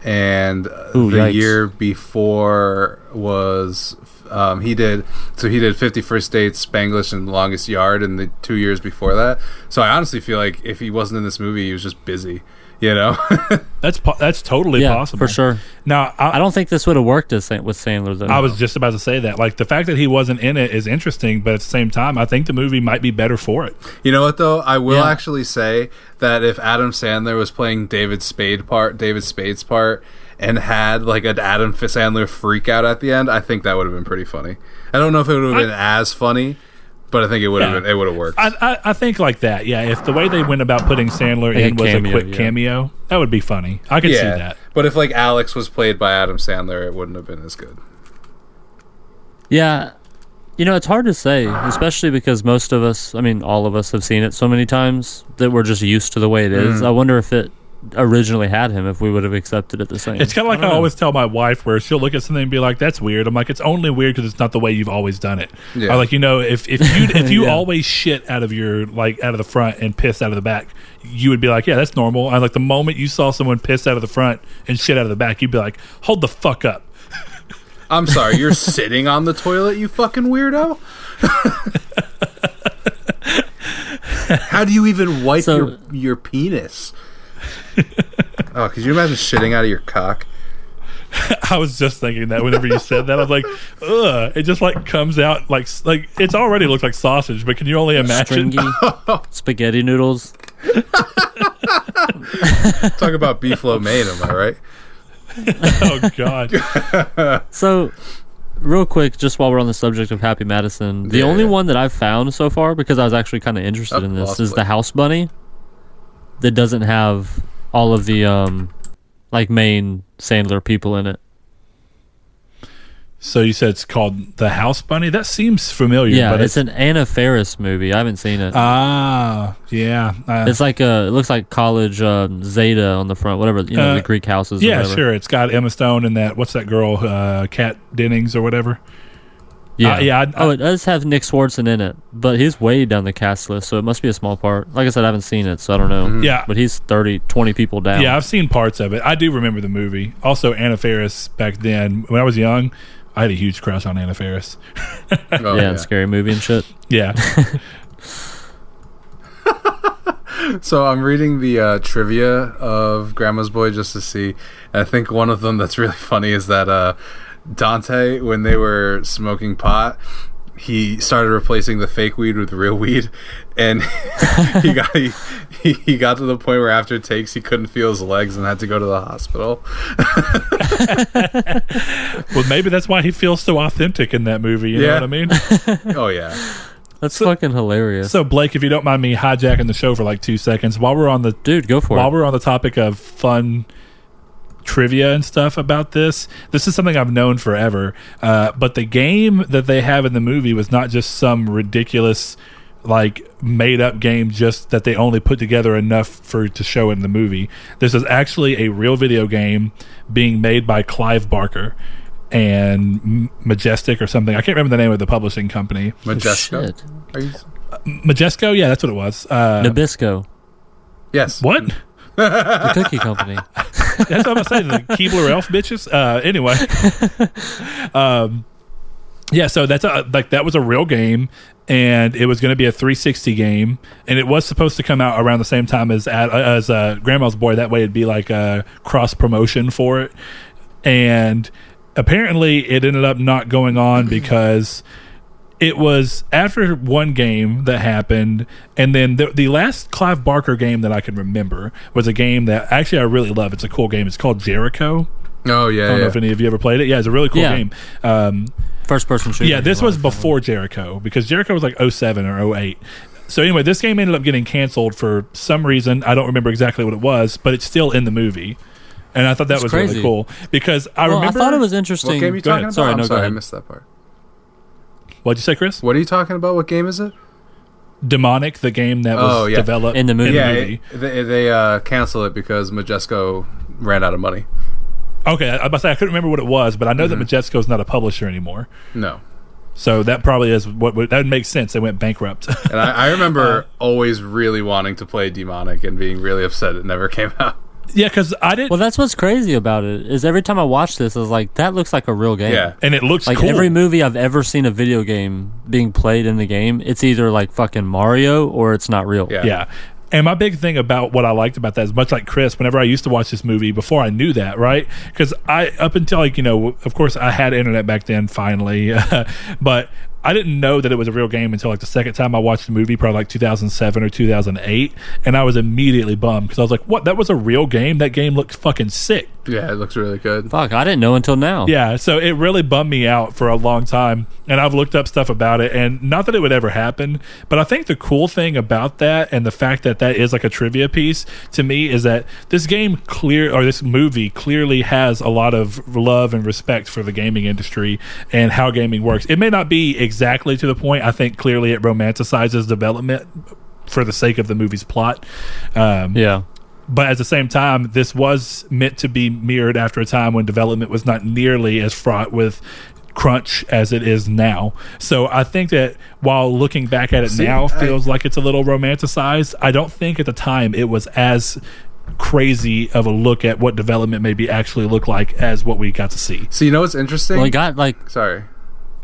and Ooh, the yikes. year before was um, he did so he did Fifty First Dates, Spanglish, and Longest Yard, in the two years before that. So I honestly feel like if he wasn't in this movie, he was just busy. You know, [LAUGHS] that's po- that's totally yeah, possible for sure. Now I, I don't think this would have worked as with Sandler though. I was just about to say that. Like the fact that he wasn't in it is interesting, but at the same time, I think the movie might be better for it. You know what though? I will Yeah. actually say that if Adam Sandler was playing David Spade part, David Spade's part, and had like an Adam Sandler freak out at the end, I think that would have been pretty funny. I don't know if it would have I- been as funny, but I think it would have Yeah. It would have worked. I, I I think like that. Yeah, if the way they went about putting Sandler Like a in was cameo, a quick yeah. cameo, that would be funny. I could see that. But if like Alex was played by Adam Sandler, it wouldn't have been as good. Yeah. You know, it's hard to say, especially because most of us, I mean, all of us have seen it so many times that we're just used to the way it is. Mm. I wonder if it originally had him, if we would have accepted it the same. It's kind of like I, don't always tell my wife, where she'll look at something and be like, "That's weird." I'm like, "It's only weird because it's not the way you've always done it." Yeah. Or like you know, if if you [LAUGHS] if you Yeah. always shit out of your like out of the front and piss out of the back, you would be like, "Yeah, that's normal." And like the moment you saw someone piss out of the front and shit out of the back, you'd be like, "Hold the fuck up." [LAUGHS] I'm sorry, you're sitting on the toilet, you fucking weirdo. [LAUGHS] How do you even wipe So- your your penis? [LAUGHS] oh, could you imagine shitting out of your cock? I was just thinking that whenever you said that, I was like, "Ugh!" It just like comes out like like it's already looks like sausage, but can you only imagine? stringy [LAUGHS] spaghetti noodles. [LAUGHS] Talk about beef lo mein, am I right? oh God! So, real quick, just while we're on the subject of Happy Madison, the Yeah, only yeah. one that I've found so far, because I was actually kind of interested Oh, in this, Lost is the House Bunny that doesn't have all of the um like main Sandler people in it. So you said it's called the House Bunny. That seems familiar. Yeah, but it's an Anna Faris movie. I haven't seen it. ah, yeah, uh, it's like a, it looks like college um, Zeta on the front, whatever you know, Uh, the Greek houses. yeah, sure. It's got Emma Stone and that. What's that girl? Uh, Kat Dennings or whatever. Yeah, Uh, yeah, I, I, oh, it does have Nick Swardson in it, but he's way down the cast list, so it must be a small part. Like I said, I haven't seen it, so I don't know. Yeah. but he's 30, 20 people down. Yeah, I've seen parts of it. I do remember the movie. Also, Anna Faris back then. When I was young, I had a huge crush on Anna Faris. [LAUGHS] Oh, yeah, and scary movie and shit. [LAUGHS] Yeah. [LAUGHS] So I'm reading the uh, trivia of Grandma's Boy just to see. And I think one of them that's really funny is that uh, Dante, when they were smoking pot, he started replacing the fake weed with real weed, and [LAUGHS] he got he, he, he got to the point where after takes he couldn't feel his legs and had to go to the hospital. [LAUGHS] well, maybe that's why he feels so authentic in that movie. You know Yeah. what I mean? [LAUGHS] Oh yeah, That's fucking hilarious. so, Blake, if you don't mind me hijacking the show for like two seconds, while we're on the Dude, go for while it. we're on the topic of fun trivia and stuff about this, this is something I've known forever. Uh, but the game that they have in the movie was not just some ridiculous like made up game just that they only put together enough for to show in the movie. This is actually a real video game being made by Clive Barker and Majestic or something. I can't remember the name of the publishing company. Majesco. Shit. Are? Majesco, yeah, that's what it was. Uh, Nabisco, Yes. what? the cookie company. [LAUGHS] That's what I'm saying. The Keebler Elf bitches. Uh, anyway, [LAUGHS] um, yeah. So that's a, like that was a real game, and it was going to be a 360 game, and it was supposed to come out around the same time as as uh, Grandma's Boy. That way, it'd be like a cross promotion for it, and apparently, it ended up not going on [LAUGHS] because it was after one game that happened, and then the, the last Clive Barker game that I can remember was a game that actually I really love. It's a cool game. It's called Jericho. Oh yeah. I don't yeah. know if any of you ever played it. Yeah, it's a really cool Yeah. game. Um, First person shooter. yeah, this was before Jericho because Jericho was like 07 or 08. So anyway, this game ended up getting canceled for some reason. I don't remember exactly what it was, but it's still in the movie. And I thought that That's was crazy. really cool because I Well, I thought it was interesting. what game are you Go talking ahead. about? Sorry, I'm no, sorry, I missed that part. What'd you say, Chris? What are you talking about? What game is it? Demonik, the game that was Oh, yeah. developed In the movie. yeah, movie. they, they uh, canceled it because Majesco ran out of money. Okay, I, I was about to say I couldn't remember what it was, but I know Mm-hmm. that Majesco is not a publisher anymore. No. So that probably is what would, that would make sense. They went bankrupt. And I, I remember [LAUGHS] always really wanting to play Demonik and being really upset it never [LAUGHS] came out. Yeah, because I didn't. Well, that's what's crazy about it is every time I watch this, I was like, that looks like a real game. Yeah. and it looks Like cool. every movie I've ever seen a video game being played in the game, it's either like fucking Mario or it's not real. Yeah. Yeah. And my big thing about what I liked about that is much like Chris, whenever I used to watch this movie before I knew that, right? Because I, up until like, you know, of course I had internet back then finally, [LAUGHS] but I didn't know that it was a real game until like the second time I watched the movie, probably like 2007 or 2008. And I was immediately bummed because I was like, what? That was a real game? That game looked fucking sick. Yeah, it looks really good. Fuck, I didn't know until now. Yeah, so it really bummed me out for a long time, and I've looked up stuff about it, and not that it would ever happen, but I think the cool thing about that and the fact that that is like a trivia piece to me is that this game clear or this movie clearly has a lot of love and respect for the gaming industry and how gaming works. It may not be exactly to the point. I think clearly it romanticizes development for the sake of the movie's plot. Um, Yeah. But at the same time, this was meant to be mirrored after a time when development was not nearly as fraught with crunch as it is now. So I think that while looking back at it See, now I- feels like it's a little romanticized, I don't think at the time it was as crazy of a look at what development maybe actually looked like as what we got to see. So you know what's interesting? Well, it got like, Sorry.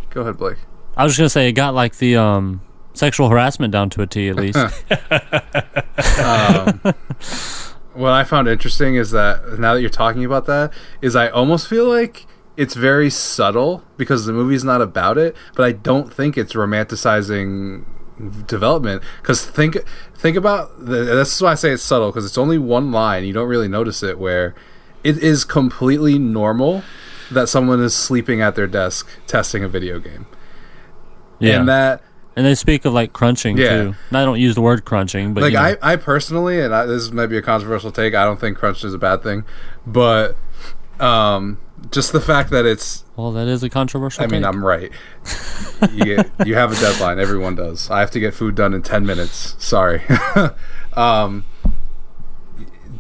Go ahead, Blake. I was just going to say, it got like the um, sexual harassment down to a T at least. [LAUGHS] What I found interesting is that now that you're talking about that, is I almost feel like it's very subtle because the movie's not about it, but I don't think it's romanticizing development because think think about the, this is why I say it's subtle because it's only one line you don't really notice it where it is completely normal that someone is sleeping at their desk testing a video game yeah. and that And they speak of like crunching Yeah. too. And I don't use the word crunching, but like you know, I, I personally, and I, this might be a controversial take. I don't think crunch is a bad thing, but um, just the fact that it's. well, that is a controversial. I mean. I'm right. you get, you have a deadline. Everyone does. I have to get food done in ten minutes. Sorry. [LAUGHS] um,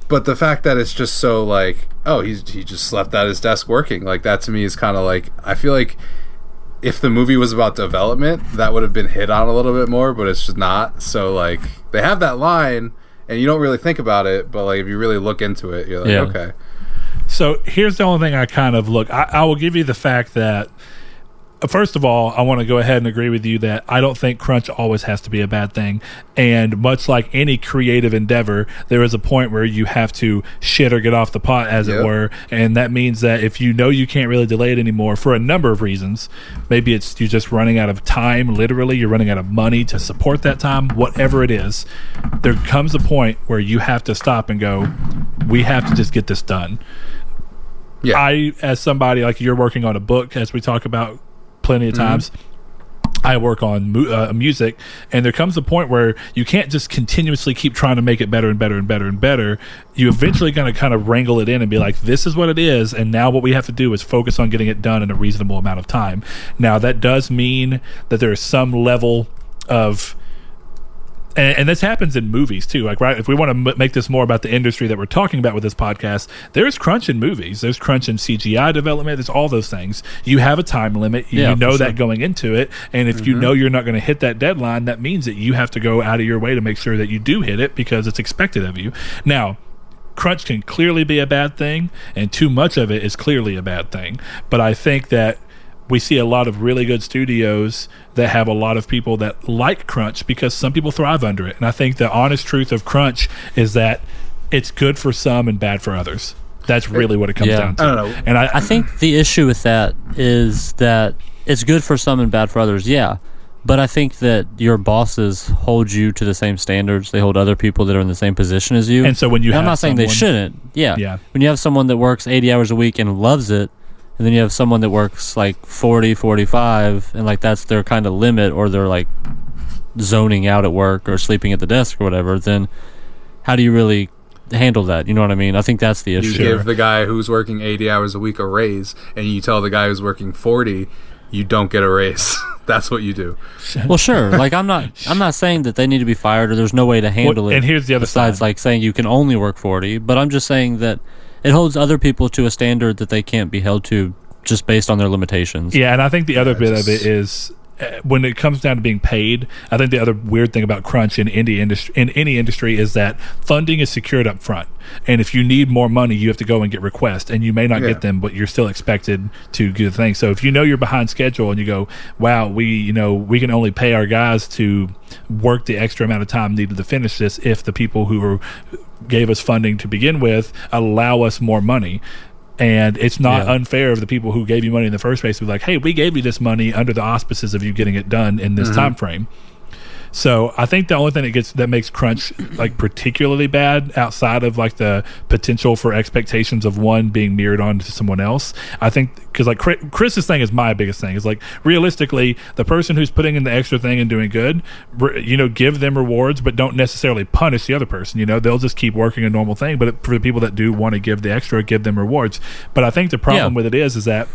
but the fact that it's just so like, oh, he's he just slept at his desk working. Like that to me is kind of like I feel like if the movie was about development, that would have been hit on a little bit more, but it's just not. So like they have that line and you don't really think about it, but like if you really look into it, you're like, Yeah. okay. So here's the only thing I kind of look. I, I will give you the fact that, first of all, I want to go ahead and agree with you that I don't think crunch always has to be a bad thing. And much like any creative endeavor, there is a point where you have to shit or get off the pot, as it were. And that means that if you know you can't really delay it anymore for a number of reasons, maybe it's you're just running out of time, literally, you're running out of money to support that time, whatever it is, there comes a point where you have to stop and go, we have to just get this done. Yeah. I, as somebody like you're working on a book, as we talk about plenty of times, I work on mu- uh, music, and there comes a point where you can't just continuously keep trying to make it better and better and better and better. You eventually going to kind of wrangle it in and be like, "This is what it is," and now what we have to do is focus on getting it done in a reasonable amount of time. Now that does mean that there is some level of and, and this happens in movies too. Like, right, if we want to m- make this more about the industry that we're talking about with this podcast, there's crunch in movies. There's crunch in CGI development. There's all those things. You have a time limit. You Yeah, know sure. that going into it, and if you mm-hmm. know you're not going to hit that deadline, that means that you have to go out of your way to make sure that you do hit it because it's expected of you. Now, crunch can clearly be a bad thing, and too much of it is clearly a bad thing. But I think that we see a lot of really good studios that have a lot of people that like crunch because some people thrive under it. And I think the honest truth of crunch is that it's good for some and bad for others. That's really what it comes Yeah. down to. I don't know. And I, I think the issue with that is that it's good for some and bad for others. Yeah. But I think that your bosses hold you to the same standards. They hold other people that are in the same position as you. And so when you And I'm have not saying they shouldn't. Yeah. Yeah. When you have someone that works 80 hours a week and loves it, and then you have someone that works like 40, 45, and like that's their kind of limit, or they're like zoning out at work or sleeping at the desk or whatever, then how do you really handle that? You know what I mean? I think that's the issue. You give the guy who's working 80 hours a week a raise, and you tell the guy who's working 40, you don't get a raise. [LAUGHS] That's what you do. Well, sure. Like I'm not. I'm not saying that they need to be fired or there's no way to handle Well, it. and here's the other besides side. like saying you can only work forty. But I'm just saying that it holds other people to a standard that they can't be held to just based on their limitations. Yeah, and I think the other bit of it is Uh, when it comes down to being paid. I think the other weird thing about crunch in indie industry in any industry is that funding is secured up front, and if you need more money, you have to go and get requests, and you may not Yeah. get them, but you're still expected to do the thing. So if you know you're behind schedule and you go, "Wow, we you know we can only pay our guys to work the extra amount of time needed to finish this," if the people who are gave us funding to begin with allow us more money. And it's not Yeah. unfair of the people who gave you money in the first place to be like, hey, we gave you this money under the auspices of you getting it done in this mm-hmm. time frame. So I think the only thing that gets that makes crunch like particularly bad outside of like the potential for expectations of one being mirrored onto someone else, I think because like Chris's thing is my biggest thing is like realistically the person who's putting in the extra thing and doing good, you know, give them rewards, but don't necessarily punish the other person. You know, they'll just keep working a normal thing. But for the people that do want to give the extra, give them rewards. But I think the problem Yeah. with it is is that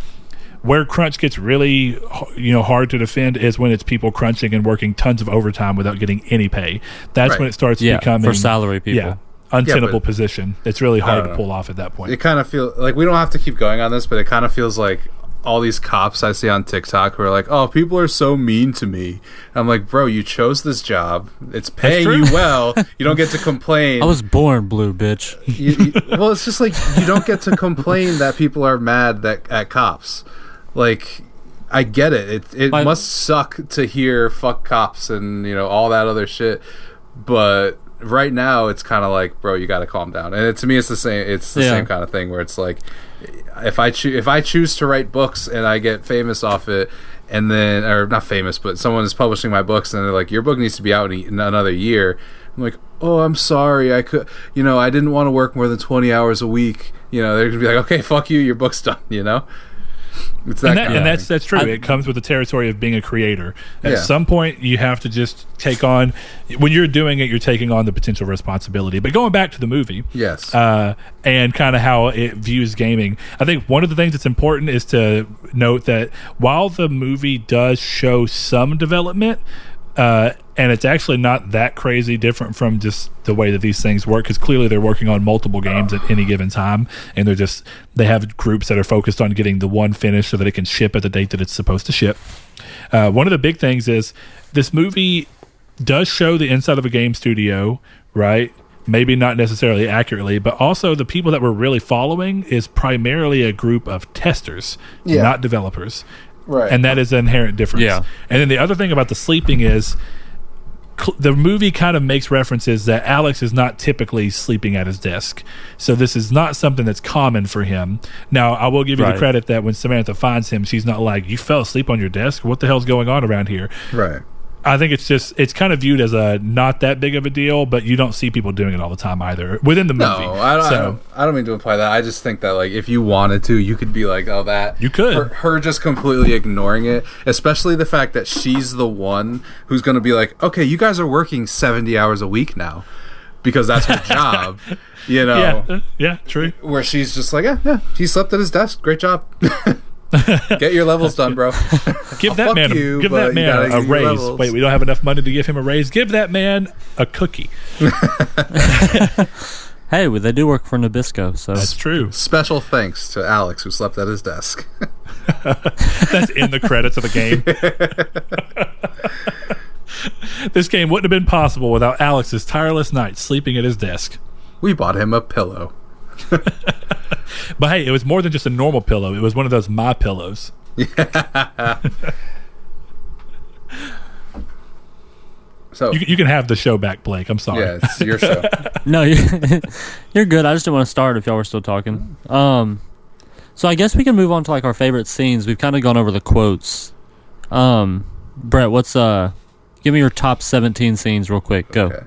where crunch gets really you know hard to defend is when it's people crunching and working tons of overtime without getting any pay. That's Right. when it starts Yeah, becoming for salary people. Yeah, untenable but- position. It's really hard to pull off at that point. It kind of feels like we don't have to keep going on this, but it kind of feels like all these cops I see on TikTok who are like, "Oh, people are so mean to me." I'm like, "Bro, you chose this job. It's paying you [LAUGHS] well. You don't get to complain." I was born blue, bitch. you, you- well, it's just like you don't get to complain that people are mad that at cops. Like, I get it. It it My- must suck to hear "fuck cops" and you know all that other shit. But right now, it's kind of like, bro, you got to calm down. And it, to me, it's the same. It's the Yeah. same kind of thing where it's like, if I choose if I choose to write books and I get famous off it. And then, or not famous, but someone is publishing my books, and they're like, "Your book needs to be out in, in another year." I'm like, "Oh, I'm sorry. I could, you know, I didn't want to work more than 20 hours a week." You know, they're gonna be like, "Okay, fuck you. Your book's [LAUGHS] done." You know, it's that, and, that, and that's that's true. I- it comes with the territory of being a creator. At Yeah. some point, you have to just take on. When you're doing it, you're taking on the potential responsibility. But going back to the movie, Yes. uh, and kind of how it views gaming, I think one of the things that's important is to note that while the movie does show some development. Uh, and it's actually not that crazy different from just the way that these things work because clearly they're working on multiple games at any given time and they're just they have groups that are focused on getting the one finished so that it can ship at the date that it's supposed to ship uh, one of the big things is this movie does show the inside of a game studio, right? Maybe not necessarily accurately, but also the people that we're really following is primarily a group of testers, Yeah. not developers. Right. And that is an inherent difference. Yeah. And then the other thing about the sleeping is cl- the movie kind of makes references that Alex is not typically sleeping at his desk. So this is not something that's common for him. Now, I will give you Right. the credit that when Samantha finds him, she's not like, "You fell asleep on your desk. What the hell's going on around here?" right. I think it's just it's kind of viewed as a not that big of a deal, but you don't see people doing it all the time either within the movie. No, I don't, I don't. I don't mean to imply that. I just think that like if you wanted to, you could be like, "Oh, that." You could. Her, her just completely ignoring it, especially the fact that she's the one who's going to be like, "Okay, you guys are working seventy hours a week now," because that's her [LAUGHS] job. You know, yeah, uh, yeah, true. where she's just like, "Yeah, yeah, he slept at his desk. Great job." [LAUGHS] Get your levels done, bro. [LAUGHS] Give that fuck man, a, you, give that man a raise. levels. Wait, we don't have enough money to give him a raise. Give that man a cookie. [LAUGHS] Hey, well, they do work for Nabisco, so That's true. Special thanks to Alex who slept at his desk. [LAUGHS] That's in the credits of the game. this game wouldn't have been possible without Alex's tireless nights sleeping at his desk. we bought him a pillow. [LAUGHS] But hey, it was more than just a normal pillow. It was one of those my pillows. [LAUGHS] So You, you can have the show back, Blake. I'm sorry. yeah, it's your show. [LAUGHS] no, you're, you're good. I just didn't want to start if y'all were still talking. Um, so I guess we can move on to like our favorite scenes. We've kind of gone over the quotes. Um, Brett, what's uh, give me your top 17 scenes real quick. Go, Okay.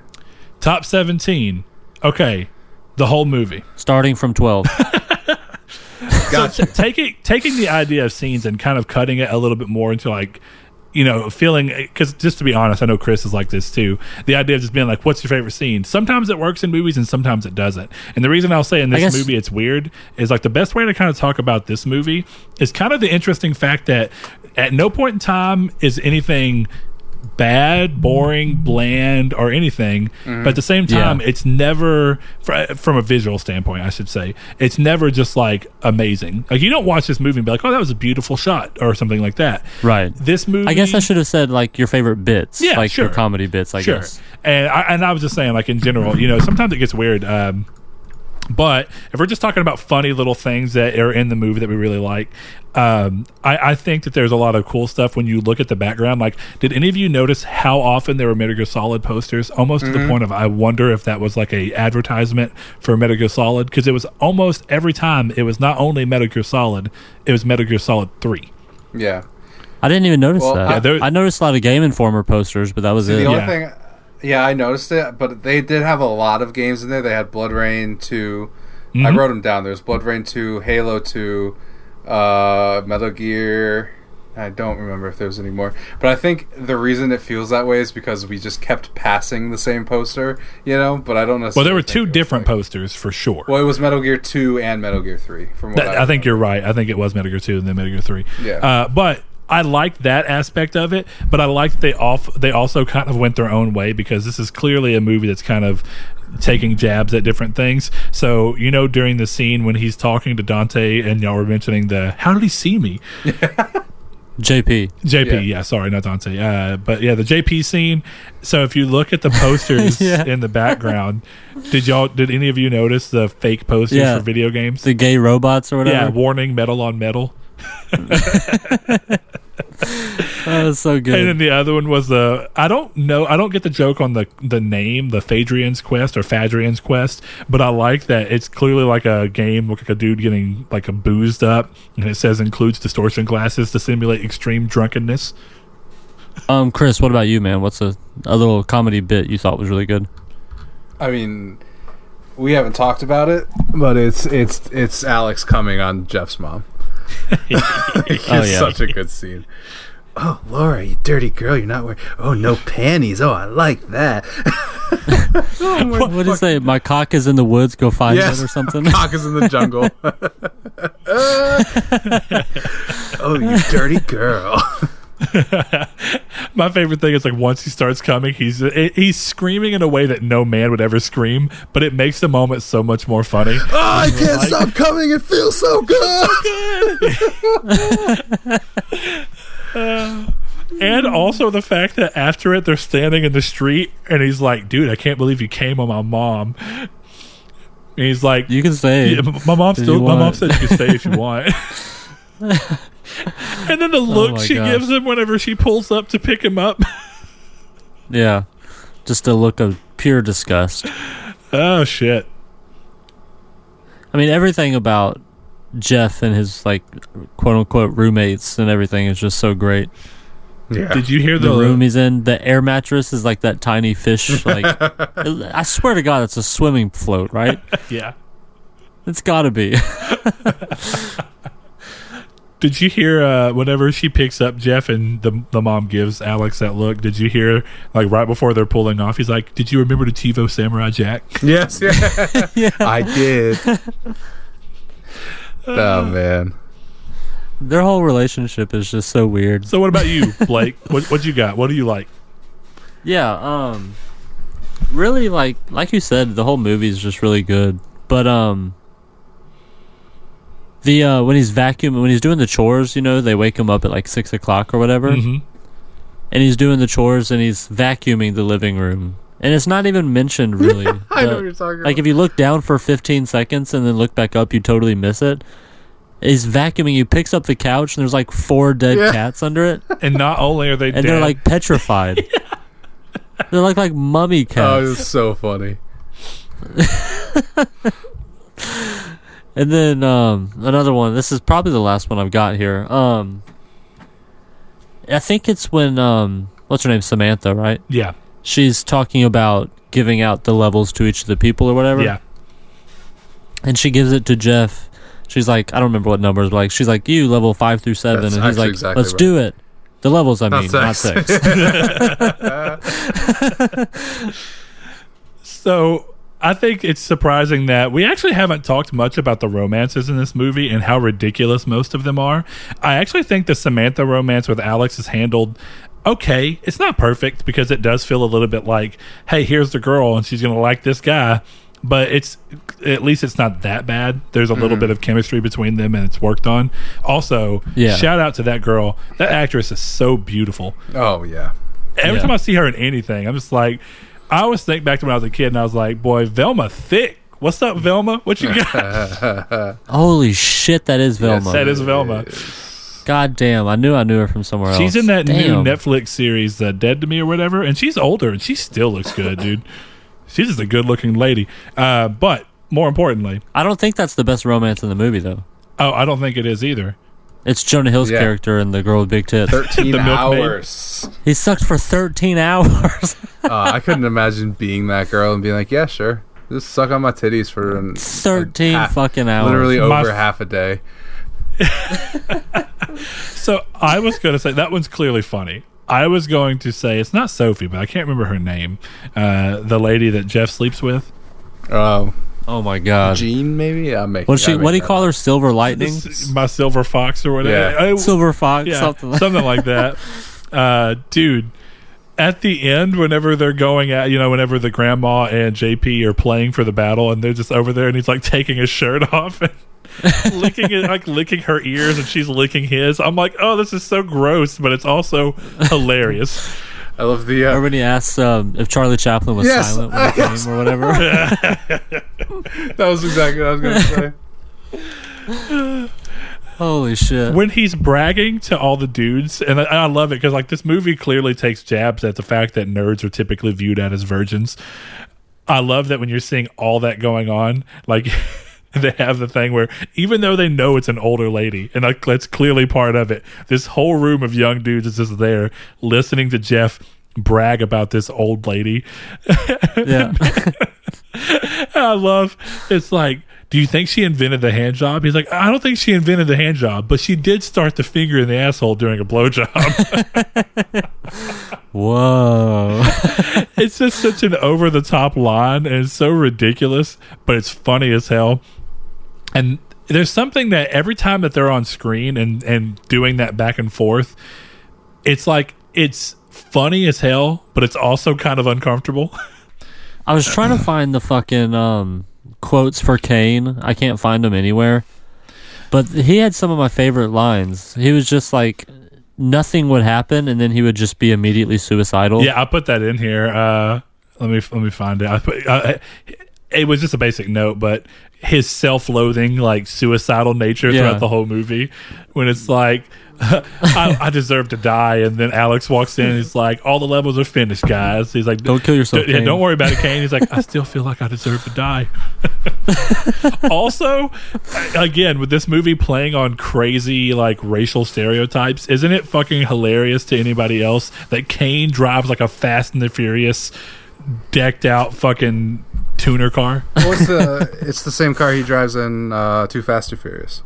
Top 17. Okay. The whole movie. starting from 12. [LAUGHS] Gotcha. taking taking the idea of scenes and kind of cutting it a little bit more into like you know feeling because just to be honest i know chris is like this too the idea of just being like what's your favorite scene sometimes it works in movies and sometimes it doesn't and the reason i'll say in this guess- movie it's weird is like the best way to kind of talk about this movie is kind of the interesting fact that at no point in time is anything bad, boring, bland, or anything. But at the same time, Yeah. it's never, fr- from a visual standpoint, I should say, it's never just like amazing. Like you don't watch this movie and be like, "Oh, that was a beautiful shot" or something like that. right. This movie, I guess I should have said like your favorite bits. Yeah, like sure. your comedy bits, I sure. guess. And I, and I was just saying, like in general, you know, sometimes it gets weird. Um, but if we're just talking about funny little things that are in the movie that we really like, um, I, I think that there's a lot of cool stuff when you look at the background. Like, did any of you notice how often there were Metal Gear Solid posters? Almost to the point of I wonder if that was like a advertisement for Metal Gear Solid because it was almost every time it was not only Metal Gear Solid, it was Metal Gear Solid Three. Yeah. I didn't even notice Well, that. Yeah, there- I noticed a lot of Game Informer posters, but that was See, it. the only Yeah. thing, yeah, I noticed it, but they did have a lot of games in there. They had BloodRayne 2. I Mhm. wrote them down. There's BloodRayne 2, Halo 2, uh, Metal Gear. I don't remember if there was any more. But I think the reason it feels that way is because we just kept passing the same poster, you know? But I don't know. Well, there were two different posters for sure. Well, it was Metal Gear 2 and Metal Gear 3, from what That- I, I think you're right. I think it was Metal Gear Two and then Metal Gear Three. Yeah. Uh, but I liked that aspect of it. But I liked they off. They also kind of went their own way because this is clearly a movie that's kind of taking jabs at different things. So you know, during the scene when he's talking to Dante and y'all were mentioning the "How did he see me?" [LAUGHS] JP. JP, Yeah. yeah, sorry, not Dante. Uh, but yeah, the JP scene. So if you look at the posters [LAUGHS] Yeah. in the background, did y'all did any of you notice the fake posters Yeah. for video games? The gay robots or whatever. yeah, warning metal on metal. [LAUGHS] That was so good. And then the other one was the I don't know I don't get the joke on the the name the Fadrian's Quest or Phadrian's Quest, but I like that it's clearly like a game with like a dude getting like a boozed up, and it says includes distortion glasses to simulate extreme drunkenness. um, Chris, what about you, man? What's a, a little comedy bit you thought was really good? I mean, we haven't talked about it, but it's it's it's Alex coming on Jeff's mom. [LAUGHS] it's Oh, yeah. such a good scene. Oh, Laura, you dirty girl! You're not wearing. Oh, no panties. Oh, I like that. [LAUGHS] What did it say? My cock is in the woods. Go find Yes. it or something. [LAUGHS] Cock is in the jungle. oh, you dirty girl! [LAUGHS] My favorite thing is like once he starts coming, he's he's screaming in a way that no man would ever scream, but it makes the moment so much more funny. [LAUGHS] Oh, I can't stop coming. It feels so [LAUGHS] good. And also the fact that after it, they're standing in the street, and he's like, "Dude, I can't believe you came on my mom." And he's like, You can say. Yeah, my mom still. you My mom said you can stay if you want. [LAUGHS] and then the oh look Oh she gosh. gives him whenever she pulls up to pick him up. [LAUGHS] Yeah. Just a look of pure disgust. oh shit! I mean, everything about Jeff and his like quote unquote roommates and everything is just so great. Yeah. Did you hear The the, room he's in, the air mattress is like that tiny fish. [LAUGHS] Like, I swear to God, it's a swimming float, right? Yeah. It's got to be. Did you hear uh, whenever she picks up Jeff and the the mom gives Alex that look? Did you hear like right before they're pulling off? He's like, "Did you remember the TiVo Samurai Jack?" [LAUGHS] Yes, [LAUGHS] yeah. I did. [LAUGHS] oh man. Their whole relationship is just so weird. So what about you, Blake? what what you got? What do you like? Yeah, um really like like you said, the whole movie is just really good. But um the uh when he's vacuuming when he's doing the chores, you know, they wake him up at like six o'clock or whatever. Mhm. And he's doing the chores and he's vacuuming the living room. And it's not even mentioned really. [LAUGHS] I know but, you're talking Like about. if you look down for fifteen seconds and then look back up, you totally miss it. He's vacuuming. He picks up the couch and there's like four dead Yeah. cats under it, [LAUGHS] And not only are they and dead, they're like petrified. [LAUGHS] They're like like mummy cats. Oh, cats. it's so funny. And then um, another one. This is probably the last one I've got here. Um, I think it's when um, what's her name, Samantha, right? yeah, She's talking about giving out the levels to each of the people or whatever. yeah. And she gives it to Jeff. She's like, I don't remember what numbers. But like, she's like, you level five through seven, That's and he's like, exactly let's right. do it. The levels, I Not mean, sex. not six. [LAUGHS] [LAUGHS] [LAUGHS] So I think it's surprising that we actually haven't talked much about the romances in this movie and how ridiculous most of them are. I actually think the Samantha romance with Alex is handled okay. It's not perfect because it does feel a little bit like, hey, here's the girl and she's going to like this guy. But it's at least it's not that bad. There's a little mm-hmm. bit of chemistry between them and it's worked on. Also, Yeah. shout out to that girl. That actress is so beautiful Oh yeah. every Yeah. time I see her in anything, I'm just like, I always think back to when I was a kid and I was like, boy, Velma thick. What's up, Velma? What you got? [LAUGHS] Holy shit, that is Velma. that is Velma. God damn, I knew I knew her from somewhere else. She's in that Damn. new Netflix series, uh, Dead to Me or whatever, and she's older and she still looks good, dude. She's just a good looking lady. Uh, but more importantly, I don't think that's the best romance in the movie, though. oh, I don't think it is either. It's Jonah Hill's Yeah. character and the girl with big tits. [LAUGHS] Thirteen The milkmaid. hours. he sucked for 13 hours. [LAUGHS] Uh, I couldn't imagine being that girl and being like, yeah, sure. Just suck on my titties for an, 13 half- fucking hours. literally over f- half a day. [LAUGHS] So I was going to say that one's clearly funny. I was going to say it's not Sophie, but I can't remember her name. Uh, the lady that Jeff sleeps with. Oh, Oh my god. Jean, maybe. I'm making. What she? What do you call that her? Silver Lightning, S- My silver fox or whatever. Yeah. I- Silver Fox, yeah, something. Like something like that. [LAUGHS] Uh, dude, at the end, whenever they're going at, you know, whenever the grandma and JP are playing for the battle, and they're just over there, and he's like taking his shirt [LAUGHS] off and licking it, like licking her ears, and she's licking his. I'm like, oh, this is so gross, but it's also hilarious. That. I love the. Or Uh, when he asks um, if Charlie Chaplin was Yes. silent when he Yes. came or whatever. [LAUGHS] [LAUGHS] that was exactly what I was going to say. Holy shit! when he's bragging to all the dudes, and I, I love it because like this movie clearly takes jabs at the fact that nerds are typically viewed at as virgins. I love that when you're seeing all that going on, like [LAUGHS] [LAUGHS] they have the thing where even though they know it's an older lady, and like that's clearly part of it, this whole room of young dudes is just there listening to Jeff brag about this old lady. [LAUGHS] yeah. [LAUGHS] I love it's like, do you think she invented the hand job? He's like, I don't think she invented the hand job, but she did start the finger in the asshole during a blowjob. Whoa. it's just such an over the top line and it's so ridiculous, but it's funny as hell. And there's something that every time that they're on screen and, and doing that back and forth, it's like it's funny as hell, but it's also kind of uncomfortable. [LAUGHS] I was trying to find the fucking um, quotes for Kane. I can't find them anywhere. But he had some of my favorite lines. He was just like, nothing would happen, and then he would just be immediately suicidal. Yeah, I put that in here. Uh, let me let me find it. I put, uh, it was just a basic note, but his self-loathing, like suicidal nature Yeah. throughout the whole movie, when it's like. [LAUGHS] I, I deserve to die, and then Alex walks in. He's like, "All the levels are finished, guys." He's like, Don't kill yourself, Yeah, don't worry about it, Kane." He's like, "I still feel like I deserve to die." [LAUGHS] also, again, with this movie playing on crazy like racial stereotypes, isn't it fucking hilarious to anybody else that Kane drives like a Fast and the Furious decked out fucking tuner car? What's the? [LAUGHS] It's the same car he drives in uh, Too Fast, Too Furious.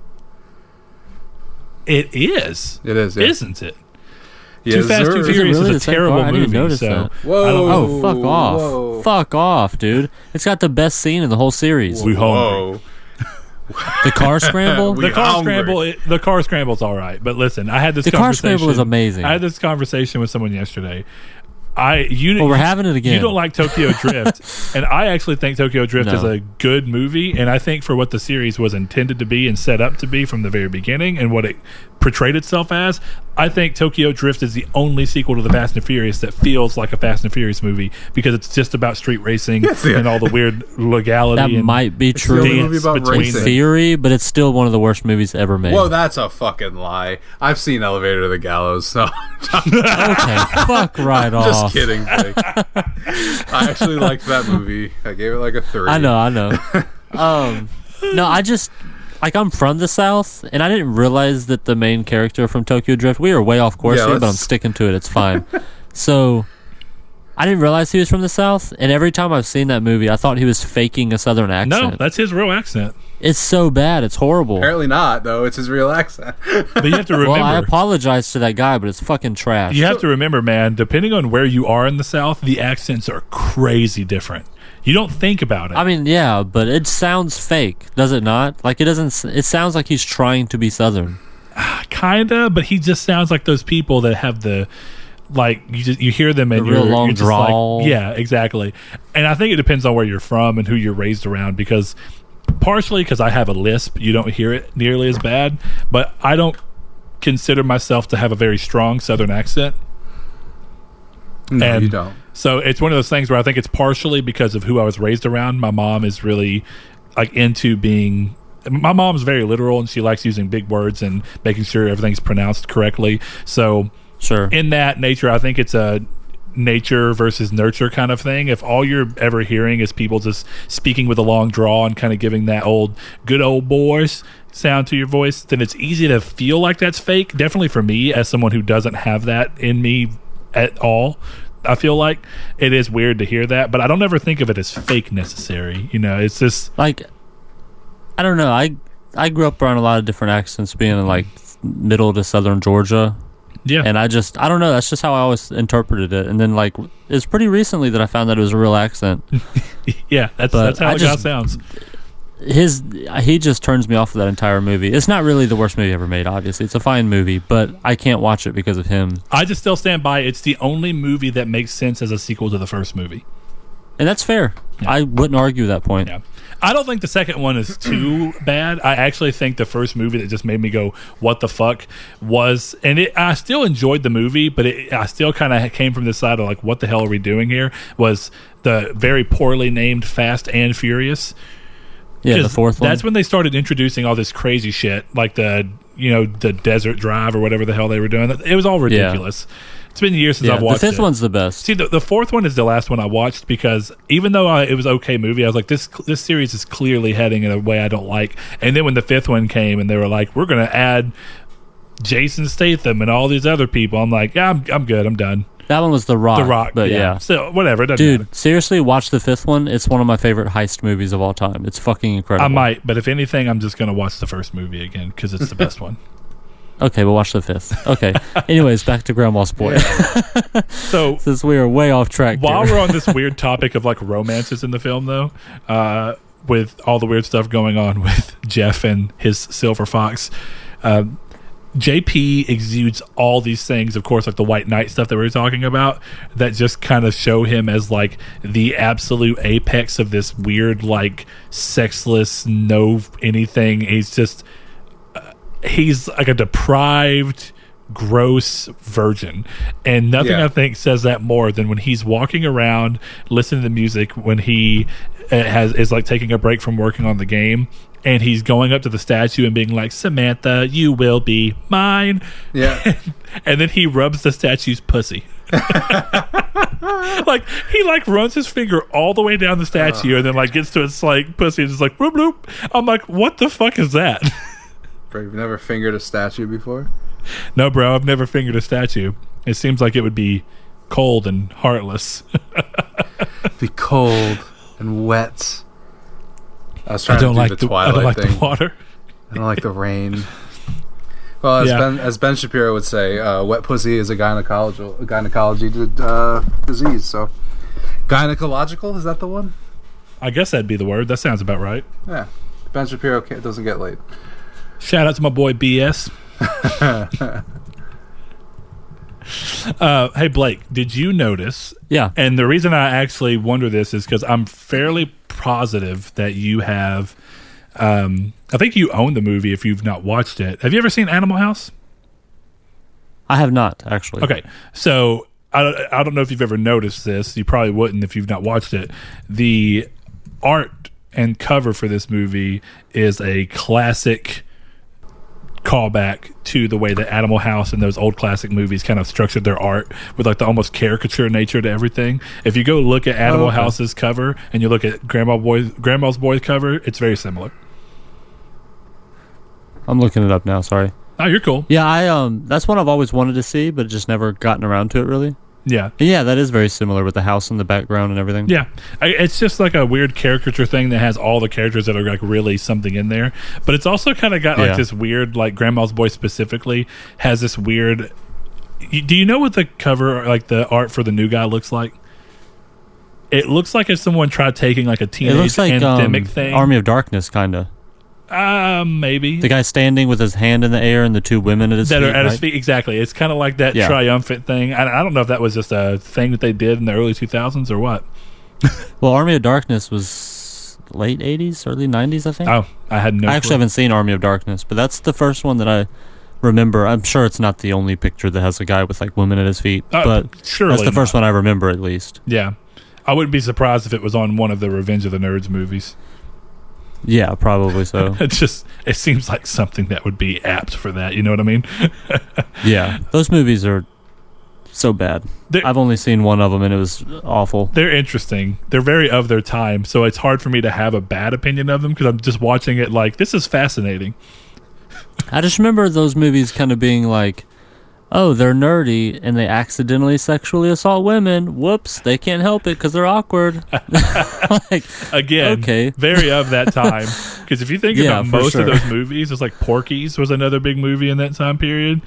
It is, It is, yeah. isn't it? Yes, Too Fast, sir. Too Is Furious really is a terrible car? I didn't movie. notice so that. Whoa. I don't- Oh, fuck off. Whoa. Fuck off, dude. It's got the best scene in the whole series. we hungry. Whoa. [LAUGHS] The car scramble. The car hungry. scramble it, the car scramble's all right but listen i had this The car scramble is amazing. i had this conversation with someone yesterday i you Well, we're having it again. you don't like tokyo [LAUGHS] drift and i actually think tokyo drift No. is a good movie and i think for what the series was intended to be and set up to be from the very beginning and what it portrayed itself as i think tokyo drift is the only sequel to the fast and furious that feels like a fast and furious movie because it's just about street racing [LAUGHS] Yes, yeah. and all the weird legality that and might be true only movie about between racing. theory, but it's still one of the worst movies ever made. Whoa, that's a fucking lie. I've seen Elevator to the Gallows, so [LAUGHS] okay, fuck right [LAUGHS] off. just kidding. Blake. I actually liked that movie. I gave it like a three. I know, I know. um, no, I just like I'm from the South, and I didn't realize that the main character from Tokyo Drift. We are way off course Yeah, here, but I'm sticking to it. It's [LAUGHS] fine. so. I didn't realize he was from the South, and every time I've seen that movie, I thought he was faking a Southern accent. no that's his real accent it's so bad, it's horrible. Apparently not, though. It's his real accent. but you have to remember [LAUGHS] Well, I apologize to that guy, but it's fucking trash. You have to remember, man, depending on where you are in the South, the accents are crazy different. You don't think about it. I mean, yeah, but it sounds fake, does it not? Like it doesn't. It sounds like he's trying to be Southern. Ah, kinda, but he just sounds like those people that have the like you just you hear them and The real you're, long you're just like- drawl. yeah, exactly. And I think it depends on where you're from and who you're raised around because partially because I have a lisp, you don't hear it nearly as bad, but I don't consider myself to have a very strong Southern accent. no, And you don't. So it's one of those things where I think it's partially because of who I was raised around. My mom is really like into being. My mom's very literal and she likes using big words and making sure everything's pronounced correctly. So Sure. in that nature, I think it's a nature versus nurture kind of thing. If all you're ever hearing is people just speaking with a long draw and kind of giving that old good old boys sound to your voice, then it's easy to feel like that's fake. Definitely for me, as someone who doesn't have that in me at all. I feel like it is weird to hear that, but I don't ever think of it as fake necessary. You know, it's just like I don't know. I I grew up around a lot of different accents, being in like middle to southern Georgia, yeah. and I just I don't know. That's just how I always interpreted it. And then like it's pretty recently that I found that it was a real accent. [LAUGHS] yeah, that's but that's how I it just- sounds. His he just turns me off of that entire movie. It's not really the worst movie ever made. Obviously, it's a fine movie, but I can't watch it because of him. I just still stand by. It's the only movie that makes sense as a sequel to the first movie. And that's fair. I wouldn't argue that point. Yeah. I don't think the second one is too [CLEARS THROAT] bad. I actually think the first movie that just made me go, "What the fuck?" was, and it. I still enjoyed the movie, but it, I still kind of came from this side of like, "What the hell are we doing here?" Was the very poorly named Fast and Furious? Yeah, the fourth one. That's when they started introducing all this crazy shit, like the you know the Desert Drive or whatever the hell they were doing. It was all ridiculous. It's been years since yeah, I've watched. the fifth it. one's the best. See, the, the fourth one is the last one I watched because even though I, it was okay movie, I was like, this this series is clearly heading in a way I don't like. And then when the fifth one came and they were like, we're going to add Jason Statham and all these other people, I'm like, yeah, I'm, I'm good, I'm done. That one was The Rock. The Rock, but yeah. So whatever, Dude, matter. seriously, watch the fifth one. It's one of my favorite heist movies of all time. It's fucking incredible. I might, but if anything, I'm just going to watch the first movie again because it's the best one. [LAUGHS] [LAUGHS] Okay, we'll watch the fifth. Okay. [LAUGHS] Anyways, back to Grandma's Boy. So Since we are way off track. While we're on this weird topic of like romances in the film, though, uh, with all the weird stuff going on with Jeff and his silver fox, um, JP exudes all these things. Of course, like the White Knight stuff that we were talking about, that just kind of show him as like the absolute apex of this weird, like sexless, no anything. He's just uh, he's like a deprived gross virgin and nothing Yeah. i think says that more than when he's walking around listening to music when he uh, has is like taking a break from working on the game and he's going up to the statue and being like samantha you will be mine Yeah. [LAUGHS] and then he rubs the statue's pussy [LAUGHS] like he like runs his finger all the way down the statue and then like gets to its like pussy and just like bloop bloop i'm like what the fuck is that [LAUGHS] Bro, You've never fingered a statue before? No, bro, I've never fingered a statue. It seems like it would be cold and heartless. Be cold and wet. I was I trying don't to do like the the, I Twilight don't like thing. the water. I don't like the rain. [LAUGHS] Well, as Yeah. Ben as Ben Shapiro would say, uh, wet pussy is a gynecology a gynecology uh, disease. So, gynecological is that the one? I guess that'd be the word. That sounds about right. Yeah, Ben Shapiro can't, doesn't get laid. Shout out to my boy BS. [LAUGHS] uh, hey Blake, did you notice? Yeah. And the reason I actually wonder this is because I'm fairly positive that you have. Um, I think you own the movie if you've not watched it. Have you ever seen Animal House? I have not actually. Okay, so I, I don't know if you've ever noticed this. You probably wouldn't if you've not watched it. The art and cover for this movie is a classic callback to the way that Animal House and those old classic movies kind of structured their art with like the almost caricature nature to everything. If you go look at Animal okay. House's cover and you look at Grandma Boy Grandma's Boy's cover, it's very similar. I'm looking it up now. Sorry. Oh, you're cool. Yeah, I um, that's one I've always wanted to see, but just never gotten around to it really. Yeah. Yeah, that is very similar with the house in the background and everything. Yeah, I, it's just like a weird caricature thing that has all the characters that are like really something in there, but it's also kind of got like Yeah. this weird, like Grandma's Boy specifically has this weird. Do you know what the cover, like the art for the new guy, looks like? It looks like if someone tried taking like a It teenage looks like um, thing. Army of Darkness, kind of. Uh, maybe The guy standing with his hand in the air and the two women at his that feet. are at his feet. Exactly, it's kind of like that Yeah. triumphant thing. I, I don't know if that was just a thing that they did in the early two thousands or what. [LAUGHS] Well, Army of Darkness was late '80s, early '90s, I think. Oh, I had no. I actually clue. haven't seen Army of Darkness, but that's the first one that I remember. I'm sure it's not the only picture that has a guy with like women at his feet, Uh, but surely that's the first not. one I remember at least. Yeah. I wouldn't be surprised if it was on one of the Revenge of the Nerds movies. Yeah, probably so. [LAUGHS] It just it seems like something that would be apt for that. You know what I mean? [LAUGHS] yeah, those movies are so bad. They're- I've only seen one of them, and it was awful. They're interesting. They're very of their time, so it's hard for me to have a bad opinion of them because I'm just watching it like this is fascinating. I just remember those movies kind of being like, "Oh, they're nerdy and they accidentally sexually assault women. Whoops, they can't help it because they're awkward." [LAUGHS] like, Again, Okay. very of that time. Because if you think [LAUGHS] Yeah, about most sure. of those movies, it's like Porky's was another big movie in that time period.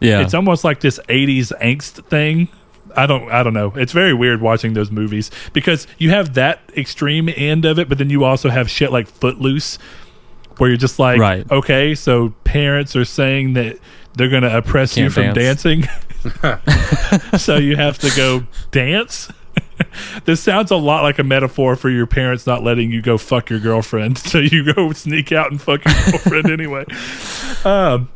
yeah, It's almost like this '80s angst thing. I don't, I don't know. It's very weird watching those movies because you have that extreme end of it, but then you also have shit like Footloose, where you're just like, Right. okay, so parents are saying that they're going to oppress you Can't from dance. dancing, [LAUGHS] [LAUGHS] so you have to go dance. [LAUGHS] this sounds a lot like a metaphor for your parents not letting you go fuck your girlfriend, so you go sneak out and fuck your girlfriend anyway. Um,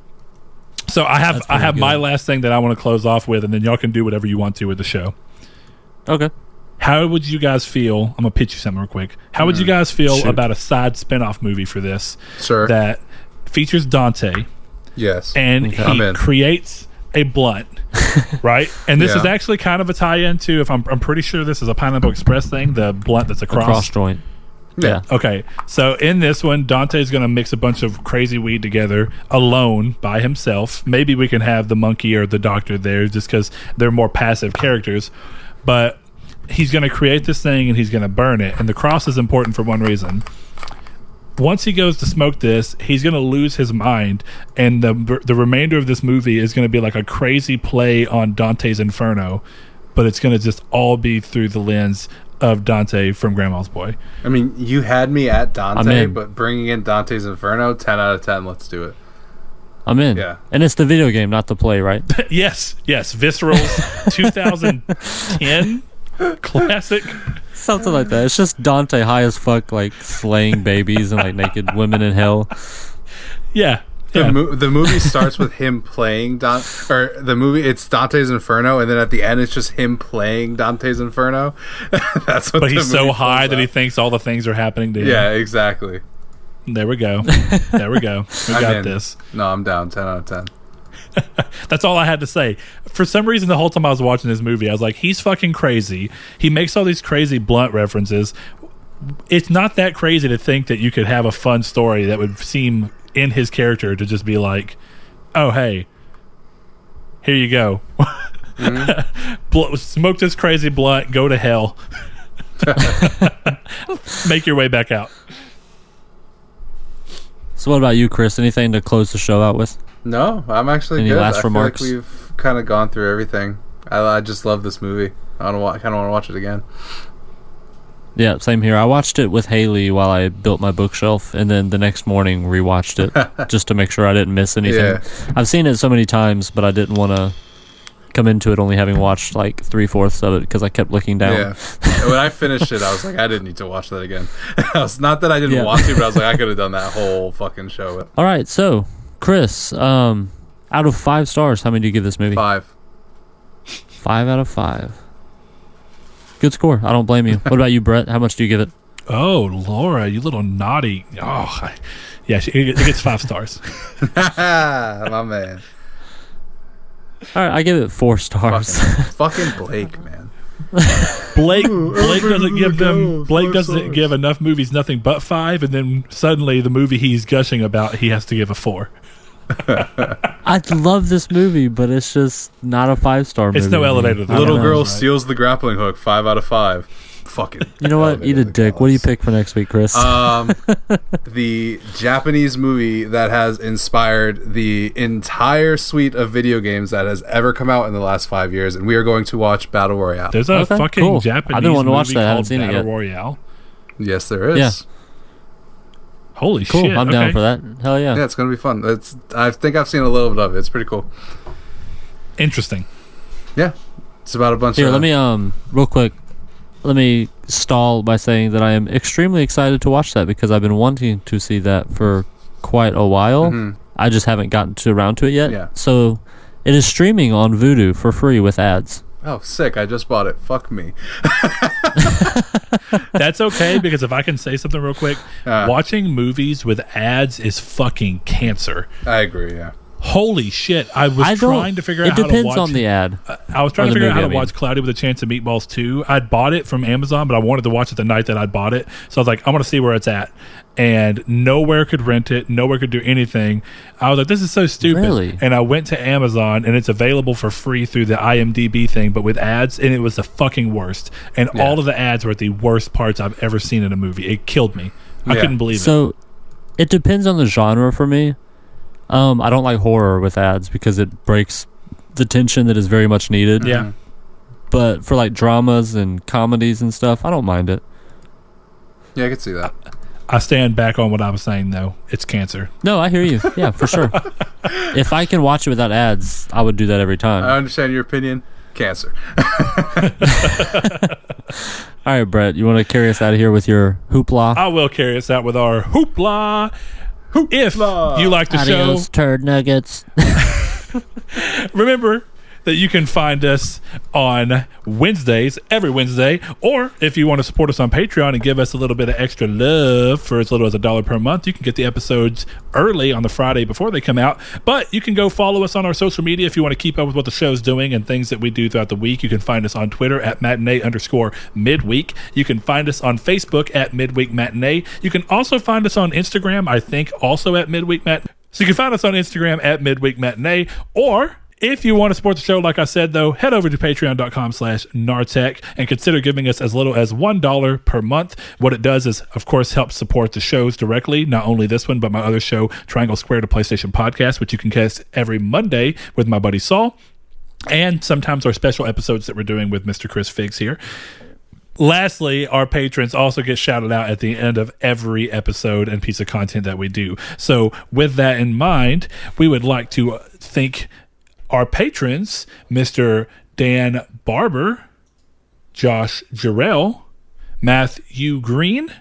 so I have I pretty have my last thing that I want to close off with, and then y'all can do whatever you want to with the show. okay. How would you guys feel? I'm gonna pitch you something real quick. How would you guys feel Shoot. about a side spin-off movie for this Sure. that features Dante yes. and Okay. He in. creates a blunt, [LAUGHS] right? And this Yeah. is actually kind of a tie-in to if I'm I'm pretty sure this is a Pineapple Express thing, the blunt that's A across. cross joint. Yeah. Okay, so in this one, Dante's going to mix a bunch of crazy weed together alone by himself. Maybe we can have the monkey or the doctor there just because they're more passive characters. But he's going to create this thing and he's going to burn it. And the cross is important for one reason. Once he goes to smoke this, he's going to lose his mind, and the the remainder of this movie is going to be like a crazy play on Dante's Inferno, but it's going to just all be through the lens of Dante from Grandma's Boy. I mean, you had me at Dante, but bringing in Dante's Inferno, 10 out of 10. Let's do it. I'm in. Yeah. And it's the video game, not the play, right? [LAUGHS] Yes, yes, Visceral's [LAUGHS] 2010 classic. Something like that. It's just Dante high as fuck, like slaying babies and like naked women in hell. Yeah, The, yeah. mo- the movie starts with him playing Don, or the movie it's Dante's Inferno, and then at the end it's just him playing Dante's Inferno. [LAUGHS] That's what. but the he's so high pulls that he thinks all the things are happening to him. Yeah, exactly. there we go. [LAUGHS] There we go. We got in. this. No, I'm down. Ten out of ten. [LAUGHS] That's all I had to say. For some reason, the whole time I was watching this movie, I was like, he's fucking crazy. He makes all these crazy blunt references. It's not that crazy to think that you could have a fun story that would seem in his character to just be like, oh, hey, here you go. [LAUGHS] Bl- smoke this crazy blunt, go to hell. [LAUGHS] Make your way back out. So, what about you, Chris? Anything to close the show out with? No, I'm actually Any good. last I remarks? feel like we've kind of gone through everything. I, I just love this movie. I don't. I kind of want to watch it again. Yeah, same here. I watched it with Haley while I built my bookshelf, and then the next morning rewatched it [LAUGHS] just to make sure I didn't miss anything. Yeah. I've seen it so many times, but I didn't want to come into it only having watched like three fourths of it because I kept looking down. Yeah. When I finished it, I was like, I didn't need to watch that again. [LAUGHS] it's not that I didn't Yeah. want to, but I was like, I could have done that whole fucking show. [LAUGHS] All right, so Chris, um, out of five stars, how many do you give this movie? Five. Five out of five. Good score. I don't blame you. What about you, Brett? How much do you give it? Oh, Laura, you little naughty. Oh, I- yeah, she, it gets five stars. [LAUGHS] [LAUGHS] My man. All right, I give it four stars. Fucking, [LAUGHS] fucking Blake, man. Blake Blake doesn't give them Blake doesn't give enough movies nothing but five, and then suddenly the movie he's gushing about he has to give a four. [LAUGHS] I love this movie, but it's just not a five star movie. It's no to elevator. I Little girl right. steals the grappling hook. Five out of five. Fucking. You know what? Eat a dick. What do you pick for next week, Chris? Um, [LAUGHS] the Japanese movie that has inspired the entire suite of video games that has ever come out in the last five years, and we are going to watch Battle Royale. There's a Okay, fucking cool. Japanese I've been wanting to watch movie that. I haven't called seen it Battle yet. Royale. yes, there is. Yeah. Holy cool. shit! I'm down for that. Hell yeah. Yeah, it's gonna be fun. It's. I think I've seen a little bit of it. It's pretty cool. Interesting. Yeah, it's about a bunch of. Here, of. let me um real quick. Let me stall by saying that I am extremely excited to watch that because I've been wanting to see that for quite a while. Mhm. I just haven't gotten to around to it yet. Yeah. So it is streaming on Vudu for free with ads. Oh, sick! I just bought it. Fuck me. [LAUGHS] That's okay because if I can say something real quick, Uh. watching movies with ads is fucking cancer. I agree. Yeah. Holy shit! I was I trying to figure it out how to depends watch on the ad. I was trying to figure out how to I mean. watch Cloudy with a Chance of Meatballs 2. I'd bought it from Amazon, but I wanted to watch it the night that I bought it. So I was like, I want to see where it's at. And nowhere could rent it, nowhere could do anything. I was like, this is so stupid. Really? And I went to Amazon and it's available for free through the IMDb thing, but with ads, and it was the fucking worst. And Yeah. all of the ads were the worst parts I've ever seen in a movie. It killed me. I Yeah. couldn't believe it. So it depends on the genre for me. Um, I don't like horror with ads because it breaks the tension that is very much needed. Yeah. But for like dramas and comedies and stuff, I don't mind it. Yeah, I could see that. I stand back on what I was saying, though. It's cancer. No, I hear you. Yeah, for sure. [LAUGHS] if I can watch it without ads, I would do that every time. I understand your opinion. Cancer. [LAUGHS] All right, Brett, you want to carry us out of here with your hoopla? I will carry us out with our hoopla. If you like the show, Adios, turd nuggets. [LAUGHS] Remember that you can find us on Wednesdays, every Wednesday, or if you want to support us on Patreon and give us a little bit of extra love for as little as a dollar per month, you can get the episodes early on the Friday before they come out. But you can go follow us on our social media if you want to keep up with what the show's doing and things that we do throughout the week. You can find us on Twitter at matinee underscore midweek. You can find us on Facebook at midweek matinee. You can also find us on Instagram, I think, also at midweek matinee. So you can find us on Instagram at Midweek Matinee, or if you want to support the show, like I said, though, head over to patreon.com slash Nartech and consider giving us as little as $1 per month. What it does is, of course, help support the shows directly, not only this one, but my other show, Triangle Square to PlayStation Podcast, which you can catch every Monday with my buddy Saul, and sometimes our special episodes that we're doing with Mr. Chris Figs here. Lastly, our patrons also get shouted out at the end of every episode and piece of content that we do. So, with that in mind, we would like to thank our patrons, Mr. Dan Barber, Josh Jarrell, Matthew Green.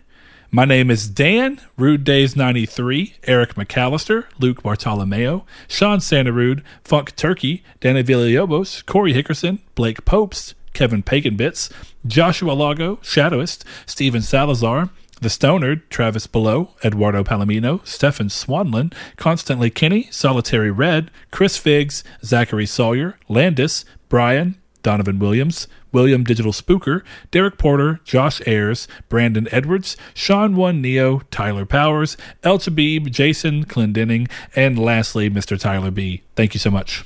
My name is Dan, Rude Days 93, Eric McAllister, Luke Bartolomeo, Sean Santarude, Funk Turkey, Danny Villalobos, Corey Hickerson, Blake Popes, Kevin Paganbits, Joshua Lago, Shadowist, Steven Salazar, The Stonard, Travis Below, Eduardo Palomino, Stefan Swanlin, Constantly Kinney, Solitary Red, Chris Figs, Zachary Sawyer, Landis, Brian, Donovan Williams, William Digital Spooker, Derek Porter, Josh Ayers, Brandon Edwards, Sean One Neo, Tyler Powers, El Tabib, Jason Clendenning, and lastly, Mr. Tyler B. Thank you so much.